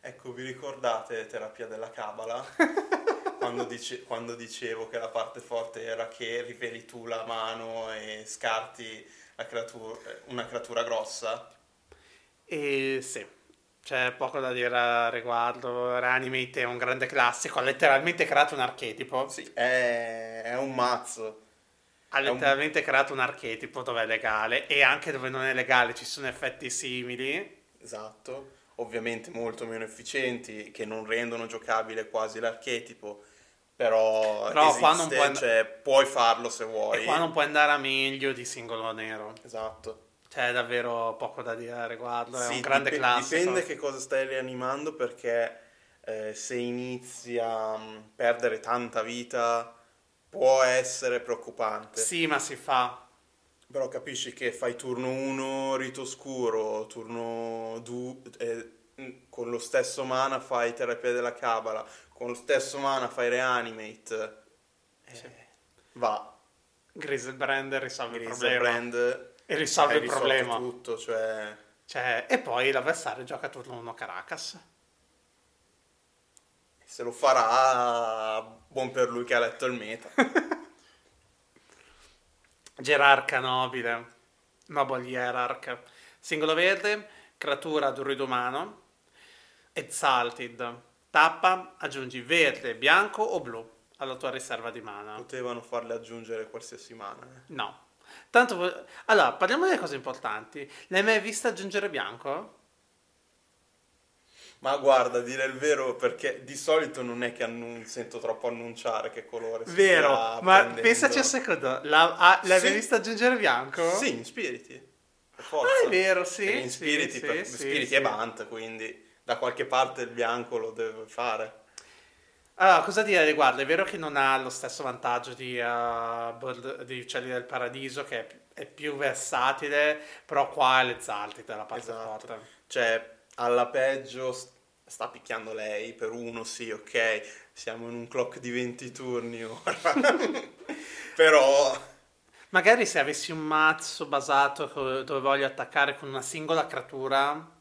Speaker 2: Ecco, vi ricordate Terapia della Cabala? quando, dice- quando dicevo che la parte forte era che riveli tu la mano e scarti la creatura- una creatura grossa?
Speaker 1: E sì, c'è poco da dire a riguardo. Reanimate è un grande classico, ha letteralmente creato un archetipo.
Speaker 2: Sì, è, è un mazzo.
Speaker 1: Ha
Speaker 2: È un-
Speaker 1: letteralmente creato un archetipo dove è legale e anche dove non è legale ci sono effetti simili.
Speaker 2: Esatto, ovviamente molto meno efficienti, che non rendono giocabile quasi l'archetipo, però,
Speaker 1: Però
Speaker 2: esiste,
Speaker 1: qua non puoi-
Speaker 2: cioè, puoi farlo se vuoi.
Speaker 1: E qua non può andare a meglio di singolo nero.
Speaker 2: Esatto.
Speaker 1: C'è davvero poco da dire a riguardo. È
Speaker 2: Sì,
Speaker 1: un grande
Speaker 2: dip-
Speaker 1: classico.
Speaker 2: Dipende che cosa stai rianimando perché eh, se inizi a mm, perdere tanta vita può essere preoccupante.
Speaker 1: Sì, ma si fa.
Speaker 2: Però capisci che fai turno 1 rito oscuro, turno 2 con lo stesso mana fai terapia della cabala, con lo stesso mana fai reanimate. eh,
Speaker 1: Sì.
Speaker 2: Va,
Speaker 1: Griselbrand risolve il
Speaker 2: Grizzle
Speaker 1: problema.
Speaker 2: Brand
Speaker 1: E risolve il problema.
Speaker 2: tutto, cioè
Speaker 1: Cioè, e poi l'avversario gioca turno 1 Caracas.
Speaker 2: se lo farà buon per lui che ha letto il meta.
Speaker 1: Gerarca nobile. Noble Hierarch. Singolo verde, creatura druido umano. Exalted. Tappa, aggiungi verde, bianco o blu alla tua riserva di mana.
Speaker 2: Potevano farle aggiungere qualsiasi mana. eh.
Speaker 1: No. Tanto, vo- allora, parliamo delle cose importanti. L'hai mai vista aggiungere bianco?
Speaker 2: Ma guarda, dire il vero, perché di solito non è che annun- sento troppo annunciare che colore si
Speaker 1: Vero, ma
Speaker 2: prendendo.
Speaker 1: pensaci un secondo, la, ah, l'hai
Speaker 2: Sì.
Speaker 1: visto aggiungere bianco?
Speaker 2: Sì, in Spiriti. Forza.
Speaker 1: Ah, è vero, sì.
Speaker 2: E in Spiriti,
Speaker 1: sì,
Speaker 2: per-
Speaker 1: sì,
Speaker 2: Spiriti
Speaker 1: sì.
Speaker 2: è Bant, quindi da qualche parte il bianco lo deve fare.
Speaker 1: Allora, cosa dire riguardo? È vero che non ha lo stesso vantaggio di, uh, Bird- di Uccelli del Paradiso, che è, pi- è più versatile, però qua è l'Exalted la parte
Speaker 2: Esatto.
Speaker 1: forte.
Speaker 2: Cioè, alla peggio s- sta picchiando lei, per uno sì, ok, siamo in un clock di 20 turni ora. Però,
Speaker 1: Magari se avessi un mazzo basato dove voglio attaccare con una singola creatura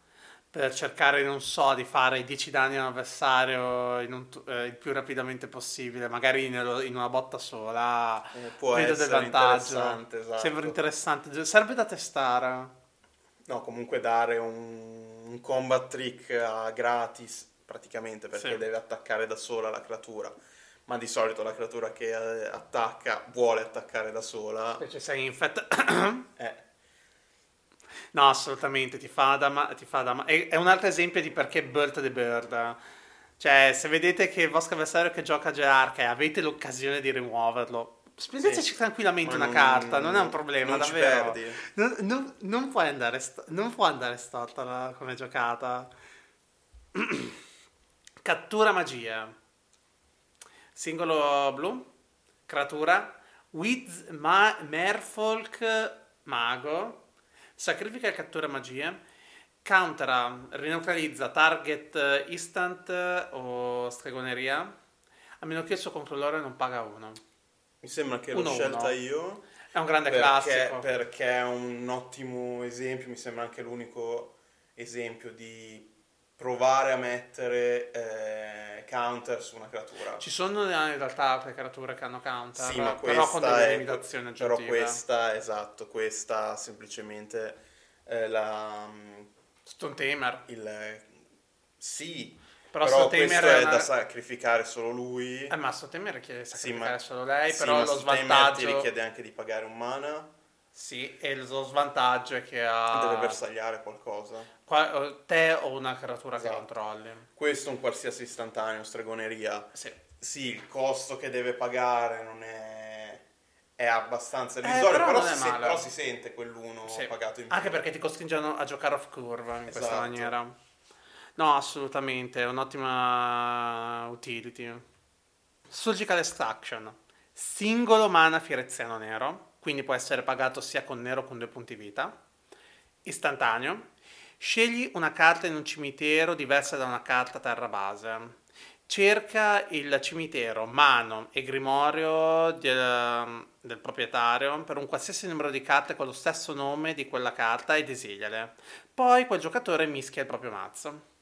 Speaker 1: per cercare, non so, di fare 10 danni all'avversario un eh, il più rapidamente possibile, magari nello- in una botta sola,
Speaker 2: eh, può
Speaker 1: vedo del
Speaker 2: essere
Speaker 1: vantaggio.
Speaker 2: interessante, esatto.
Speaker 1: Sembra interessante, serve da testare.
Speaker 2: No, comunque dare un, un combat trick a gratis, praticamente, perché
Speaker 1: Sì.
Speaker 2: deve attaccare da sola la creatura. Ma di solito la creatura che eh, attacca vuole attaccare da sola.
Speaker 1: Specie se sei infett.
Speaker 2: Eh,
Speaker 1: No, assolutamente, ti fa da ma- ti fa da ma- È, è un altro esempio di perché Bird the Bird. Cioè, se vedete che il vostro avversario che gioca gerarca e avete l'occasione di rimuoverlo, spendeteci
Speaker 2: Sì.
Speaker 1: tranquillamente
Speaker 2: ma
Speaker 1: una carta, non è un
Speaker 2: non-
Speaker 1: problema,
Speaker 2: non ci
Speaker 1: davvero.
Speaker 2: perdi.
Speaker 1: Non, non- non può andare, st- non può andare storta la- come giocata. Cattura magia. Singolo blu. Creatura. Wiz ma- Merfolk Mago. Sacrifica e cattura magie. Countera, rineutralizza target eh, instant eh, o stregoneria. A meno che il suo controllore non paga uno.
Speaker 2: Mi sembra che l'ho
Speaker 1: Uno,
Speaker 2: scelta
Speaker 1: uno.
Speaker 2: io.
Speaker 1: È un grande
Speaker 2: perché,
Speaker 1: classico.
Speaker 2: perché è un ottimo esempio, mi sembra anche l'unico esempio di provare a mettere eh, counter su una creatura.
Speaker 1: Ci sono in realtà altre creature che hanno counter,
Speaker 2: Sì, ma
Speaker 1: però con delle limitazioni
Speaker 2: Però
Speaker 1: aggiuntive.
Speaker 2: questa, esatto, questa semplicemente eh, la,
Speaker 1: Stone Tamer.
Speaker 2: il, sì,
Speaker 1: Però,
Speaker 2: però, questo
Speaker 1: è una-
Speaker 2: da sacrificare solo lui.
Speaker 1: Eh, ma Stone Tamer richiede
Speaker 2: Sì,
Speaker 1: sacrificare
Speaker 2: ma-
Speaker 1: solo lei,
Speaker 2: sì,
Speaker 1: però lo
Speaker 2: Tamer ti
Speaker 1: svantaggio...
Speaker 2: richiede anche di pagare un mana,
Speaker 1: Sì, e lo svantaggio è che ha...
Speaker 2: deve bersagliare qualcosa.
Speaker 1: O te o una creatura che
Speaker 2: Esatto.
Speaker 1: controlli.
Speaker 2: Questo un qualsiasi istantaneo, stregoneria.
Speaker 1: Sì.
Speaker 2: Sì, il costo che deve pagare non è, è abbastanza
Speaker 1: Eh,
Speaker 2: irrisorio,
Speaker 1: però
Speaker 2: però,
Speaker 1: non
Speaker 2: si
Speaker 1: è
Speaker 2: però si sente quell'uno
Speaker 1: Sì.
Speaker 2: pagato in più.
Speaker 1: Anche perché ti costringono a giocare off curve in questa
Speaker 2: Esatto.
Speaker 1: maniera. No, assolutamente, è un'ottima utility. Surgical Extraction. Singolo mana fireziano nero, quindi può essere pagato sia con nero con due punti vita. Istantaneo. Scegli una carta in un cimitero diversa da una carta terra base. Cerca il cimitero, mano e grimorio del, del proprietario per un qualsiasi numero di carte con lo stesso nome di quella carta e desigliale. Poi quel giocatore mischia il proprio mazzo.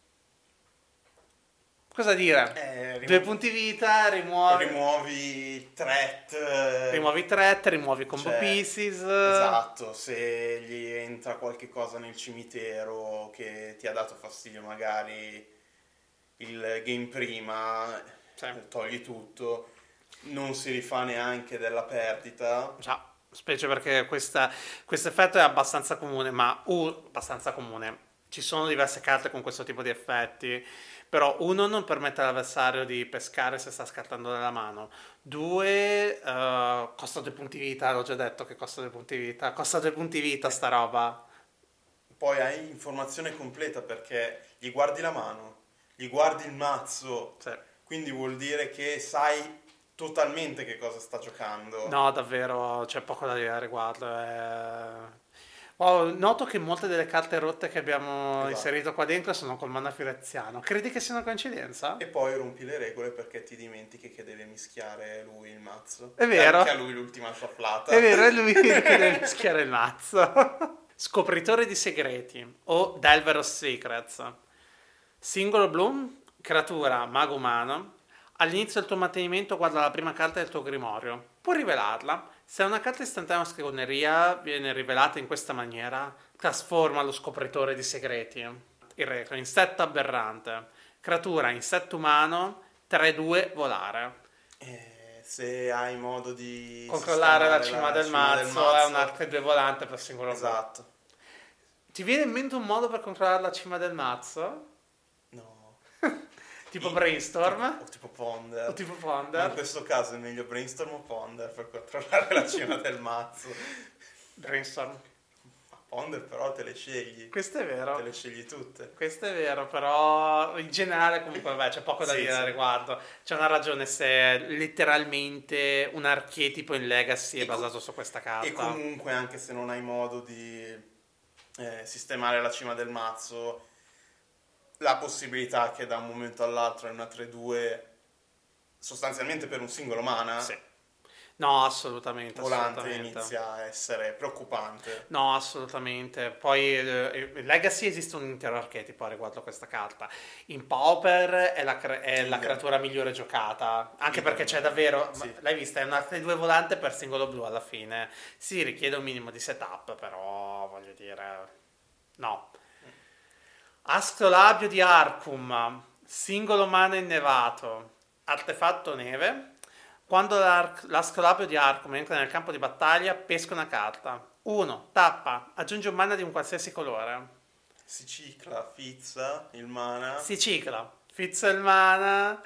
Speaker 1: Cosa dire?
Speaker 2: Eh, rimu-
Speaker 1: Due punti vita, rimuovi,
Speaker 2: rimuovi threat. eh,
Speaker 1: rimuovi threat, rimuovi combo
Speaker 2: Cioè,
Speaker 1: pieces.
Speaker 2: Esatto, se gli entra qualche cosa nel cimitero che ti ha dato fastidio, magari il game prima,
Speaker 1: Sì.
Speaker 2: eh, togli tutto, non si rifà neanche della perdita.
Speaker 1: Già, specie perché questo effetto è abbastanza comune, ma uh, abbastanza comune. Ci sono diverse carte con questo tipo di effetti, però uno non permette all'avversario di pescare se sta scartando dalla mano. Due, eh, costa due punti vita, l'ho già detto che costa due punti vita. Costa due punti vita sta roba.
Speaker 2: Poi hai informazione completa perché gli guardi la mano, gli guardi il mazzo,
Speaker 1: Sì.
Speaker 2: quindi vuol dire che sai totalmente che cosa sta giocando.
Speaker 1: No, davvero, c'è poco da dire a riguardo. è- Wow, noto che molte delle carte rotte che abbiamo
Speaker 2: Esatto.
Speaker 1: inserito qua dentro sono col mana fireziano. Credi che sia una coincidenza?
Speaker 2: E poi rompi le regole perché ti dimentichi che deve mischiare lui il mazzo.
Speaker 1: È vero.
Speaker 2: E anche a lui l'ultima sciafflata.
Speaker 1: È vero, è lui che deve mischiare il mazzo. Scopritore di segreti o Delver of Secrets. Singolo blu, creatura mago umano. All'inizio del tuo mantenimento guarda la prima carta del tuo grimorio. Puoi rivelarla. Se una carta istantanea o scrivoneria viene rivelata in questa maniera, trasforma lo scopritore di segreti. Il retro, insetto aberrante. Creatura, insetto umano, 3-2 volare.
Speaker 2: Eh, se hai modo di
Speaker 1: Controllare la
Speaker 2: sistemare
Speaker 1: cima del mazzo è un altro due volante per singolo.
Speaker 2: Esatto.
Speaker 1: Ti viene in mente un modo per controllare la cima del mazzo?
Speaker 2: No.
Speaker 1: Tipo
Speaker 2: In-
Speaker 1: brainstorm?
Speaker 2: tipo- o tipo ponder.
Speaker 1: O tipo
Speaker 2: Ma in
Speaker 1: ponder?
Speaker 2: questo caso è meglio brainstorm o ponder per controllare la cima del mazzo.
Speaker 1: Brainstorm.
Speaker 2: Ponder però te le scegli.
Speaker 1: Questo è
Speaker 2: Te
Speaker 1: vero.
Speaker 2: le scegli tutte.
Speaker 1: Questo è vero, però in generale comunque vabbè, c'è poco da
Speaker 2: Sì,
Speaker 1: dire
Speaker 2: sì.
Speaker 1: al riguardo. C'è una ragione se è letteralmente un archetipo in Legacy è
Speaker 2: E co-
Speaker 1: basato su questa carta.
Speaker 2: E comunque, anche se non hai modo di eh, sistemare la cima del mazzo, la possibilità che da un momento all'altro è una 3-2 sostanzialmente per un singolo mana
Speaker 1: Sì. No, assolutamente.
Speaker 2: volante
Speaker 1: assolutamente.
Speaker 2: inizia a essere preoccupante.
Speaker 1: No, assolutamente. Poi eh, in Legacy esiste un intero archetipo riguardo a questa carta. In Pauper è la, cre- è la creatura migliore giocata. Anche perché c'è davvero.
Speaker 2: Sì.
Speaker 1: L'hai vista? È una 3-2 volante per singolo blu alla fine. Si richiede un minimo di setup, però voglio dire. No. Astrolabio di Arcum. Singolo mana innevato. Artefatto neve. Quando l'astrolabio di Arcum entra nel campo di battaglia, pesca una carta. 1. Tappa. Aggiunge un mana di un qualsiasi colore.
Speaker 2: Si cicla, fizza il mana
Speaker 1: Si cicla. Fizza il mana.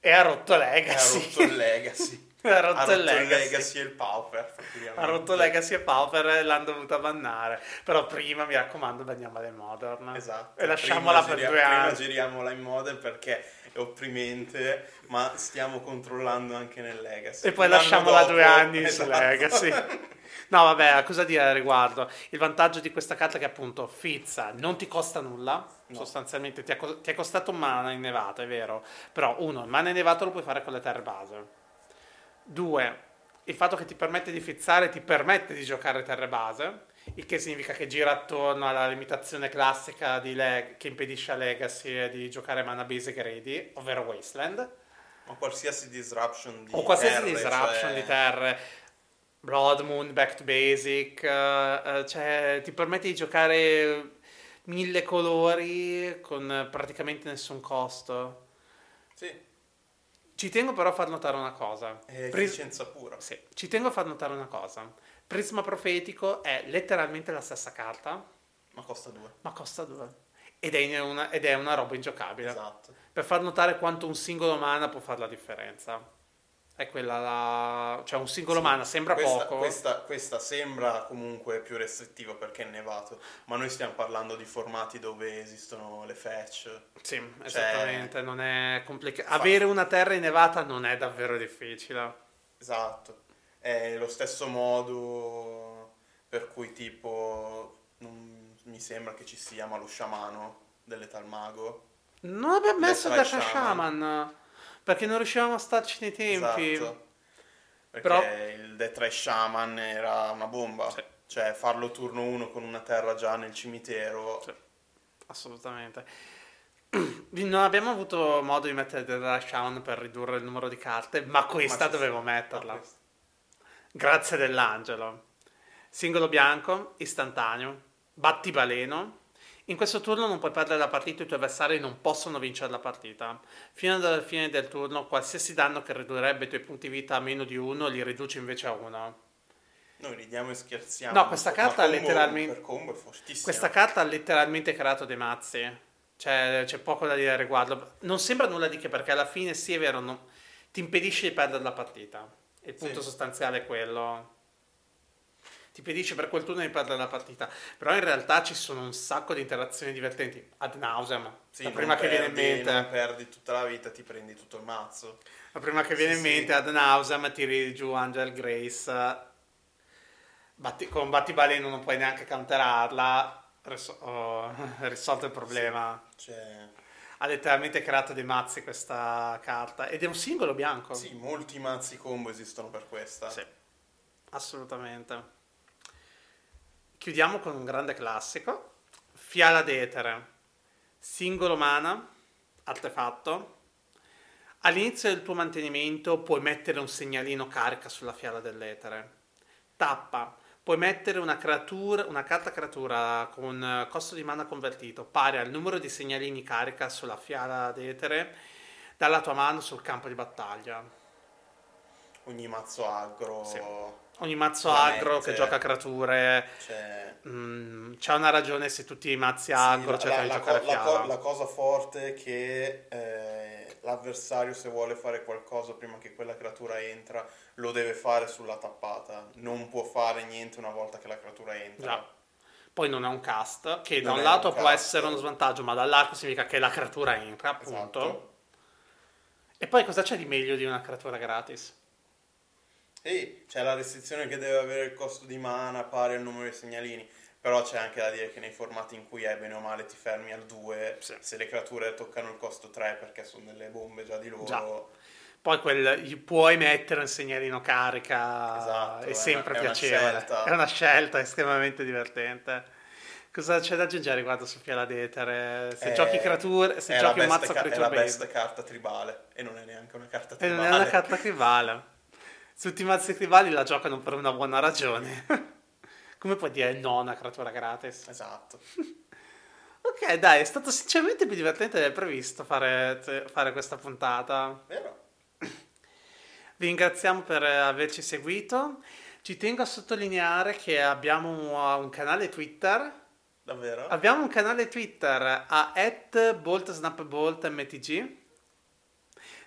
Speaker 1: E ha rotto
Speaker 2: e ha
Speaker 1: Legacy.
Speaker 2: rotto il Legacy.
Speaker 1: ha rotto,
Speaker 2: ha rotto
Speaker 1: Legacy.
Speaker 2: Legacy e il Pauper.
Speaker 1: Ha rotto Legacy e Pauper e l'hanno dovuta bannare. Però prima, mi raccomando, banniamola in Modern.
Speaker 2: Esatto.
Speaker 1: E lasciamola
Speaker 2: Prima
Speaker 1: per
Speaker 2: giria-
Speaker 1: due
Speaker 2: Prima
Speaker 1: anni.
Speaker 2: giriamola in model perché è opprimente, ma stiamo controllando anche nel Legacy.
Speaker 1: E poi
Speaker 2: Un anno
Speaker 1: lasciamola
Speaker 2: dopo-
Speaker 1: due anni su
Speaker 2: esatto.
Speaker 1: Legacy. No, vabbè, cosa dire al riguardo? Il vantaggio di questa carta è che appunto Fizza non ti costa nulla,
Speaker 2: No.
Speaker 1: sostanzialmente ti, ha ti è costato un mana innevato, è vero, però uno, il mana innevato lo puoi fare con le terre base. Due, il fatto che ti permette di fizzare ti permette di giocare terre base, il che significa che gira attorno alla limitazione classica di Leg- che impedisce a Legacy di giocare mana basic ready, ovvero Wasteland.
Speaker 2: Ma qualsiasi disruption di
Speaker 1: o qualsiasi
Speaker 2: terre,
Speaker 1: disruption
Speaker 2: cioè-
Speaker 1: di terre. Blood Moon, Back to Basic eh, cioè ti permette di giocare mille colori con praticamente nessun costo.
Speaker 2: Sì,
Speaker 1: ci tengo però a far notare una cosa
Speaker 2: è
Speaker 1: Pris-
Speaker 2: efficienza pura.
Speaker 1: sì, ci tengo a far notare una cosa Prisma Profetico è letteralmente la stessa carta
Speaker 2: Ma costa due.
Speaker 1: ma costa due ed è una, ed è una roba ingiocabile
Speaker 2: Esatto.
Speaker 1: per far notare quanto un singolo mana può fare la differenza è quella la... cioè un singolo
Speaker 2: Sì,
Speaker 1: mana sembra
Speaker 2: questa,
Speaker 1: poco
Speaker 2: Questa, questa sembra comunque più restrittiva perché è nevato, ma noi stiamo parlando di formati dove esistono le fetch.
Speaker 1: Sì, esattamente, non è complicato.
Speaker 2: Fa-
Speaker 1: Avere una terra innevata non è davvero difficile.
Speaker 2: Esatto. È lo stesso modo per cui tipo non mi sembra che ci sia ma lo sciamano dell'età mago.
Speaker 1: Non abbiamo messo
Speaker 2: Ray
Speaker 1: Shaman.
Speaker 2: Shaman.
Speaker 1: Perché non riuscivamo a starci nei tempi.
Speaker 2: Esatto. Perché
Speaker 1: Però-
Speaker 2: il Death Ray Shaman era una bomba.
Speaker 1: Sì.
Speaker 2: Cioè farlo turno 1 con una terra già nel cimitero.
Speaker 1: Sì. Assolutamente. Non abbiamo avuto modo di mettere Death Ray Shaman per ridurre il numero di carte, ma questa
Speaker 2: Ma
Speaker 1: dovevo
Speaker 2: sta.
Speaker 1: metterla.
Speaker 2: Ma
Speaker 1: Grazie dell'angelo. Singolo bianco, istantaneo, battibaleno. In questo turno non puoi perdere la partita, i tuoi avversari non possono vincere la partita. Fino alla fine del turno, qualsiasi danno che ridurrebbe i tuoi punti vita a meno di uno, li riduci invece a uno.
Speaker 2: Noi ridiamo e scherziamo.
Speaker 1: No, questa carta
Speaker 2: combo
Speaker 1: letteralmente-
Speaker 2: combo.
Speaker 1: Questa carta ha letteralmente creato dei mazzi. Cioè, c'è poco da dire al riguardo. Non sembra nulla di che perché alla fine sì è vero, non- ti impedisce di perdere la partita. Il punto
Speaker 2: Sì.
Speaker 1: sostanziale è quello. Ti impedisce per quel turno di perdere la partita. Però in realtà ci sono un sacco di interazioni divertenti. Ad nauseam.
Speaker 2: Sì,
Speaker 1: la prima che viene in
Speaker 2: perdi-
Speaker 1: mente.
Speaker 2: Non perdi tutta la vita, ti prendi tutto il mazzo.
Speaker 1: La prima che viene
Speaker 2: Sì,
Speaker 1: in
Speaker 2: sì.
Speaker 1: mente ad nauseam tiri giù Angel Grace. Batti- con Battibaleno non puoi neanche counterarla. Riso- oh, risolto il problema.
Speaker 2: Cioè,
Speaker 1: Ha letteralmente creato dei mazzi questa carta. Ed è un singolo bianco.
Speaker 2: sì, molti mazzi combo esistono per questa.
Speaker 1: Sì, assolutamente. Chiudiamo con un grande classico. Fiala d'etere. Singolo mana, artefatto. All'inizio del tuo mantenimento puoi mettere un segnalino carica sulla fiala dell'etere. Tappa. Puoi mettere una, creatura, una carta creatura con eh, costo di mana convertito pari al numero di segnalini carica sulla fiala d'etere dalla tua mano sul campo di battaglia.
Speaker 2: Ogni mazzo aggro.
Speaker 1: Sì. Ogni mazzo aggro
Speaker 2: mette.
Speaker 1: che gioca creature
Speaker 2: Cioè,
Speaker 1: mm, c'è una ragione se tutti i mazzi
Speaker 2: sì,
Speaker 1: aggro
Speaker 2: la,
Speaker 1: cercano
Speaker 2: la-
Speaker 1: di
Speaker 2: la
Speaker 1: giocare
Speaker 2: co- la co- la cosa forte è che eh, l'avversario se vuole fare qualcosa prima che quella creatura entra, lo deve fare sulla tappata, non può fare niente una volta che la creatura entra.
Speaker 1: Già. Poi non è un cast, che
Speaker 2: Non
Speaker 1: da un lato
Speaker 2: un
Speaker 1: può
Speaker 2: cast.
Speaker 1: essere uno svantaggio, ma dall'altro significa che la creatura entra, appunto.
Speaker 2: Esatto.
Speaker 1: E poi cosa c'è di meglio di una creatura gratis?
Speaker 2: E c'è la restrizione che deve avere il costo di mana pari al numero di segnalini. Però c'è anche da dire che nei formati in cui è bene o male ti fermi al 2,
Speaker 1: Sì.
Speaker 2: se le creature toccano il costo 3 perché sono delle bombe già di loro,
Speaker 1: Già. Poi quel, puoi mettere un segnalino carica,
Speaker 2: Esatto,
Speaker 1: è
Speaker 2: è
Speaker 1: sempre
Speaker 2: una- è una
Speaker 1: piacevole.
Speaker 2: scelta.
Speaker 1: È una scelta estremamente divertente. Cosa c'è da aggiungere riguardo Sofia Detere? Se
Speaker 2: È-
Speaker 1: giochi creature, se
Speaker 2: è la
Speaker 1: giochi un mazzo
Speaker 2: ca- è
Speaker 1: creature
Speaker 2: la
Speaker 1: based.
Speaker 2: best carta tribale e non è neanche una carta
Speaker 1: E
Speaker 2: tribale.
Speaker 1: non è una carta tribale. Tutti i mazzi tribali la giocano per una buona ragione. Come puoi dire no a una creatura gratis?
Speaker 2: Esatto.
Speaker 1: Ok, dai, è stato sinceramente più divertente del previsto fare, fare questa puntata.
Speaker 2: Vero?
Speaker 1: Vi ringraziamo per averci seguito. Ci tengo a sottolineare che abbiamo un, un canale Twitter.
Speaker 2: Davvero?
Speaker 1: Abbiamo un canale Twitter a boltsnapboltmtg.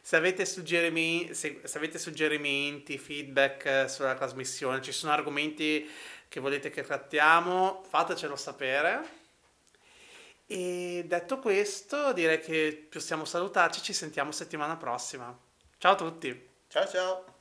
Speaker 1: Se avete, suggerimi- se, se avete suggerimenti, feedback eh, sulla trasmissione, ci sono argomenti che volete che trattiamo, fatecelo sapere. E detto questo, direi che possiamo salutarci. Ci sentiamo settimana prossima. Ciao a tutti!
Speaker 2: Ciao ciao.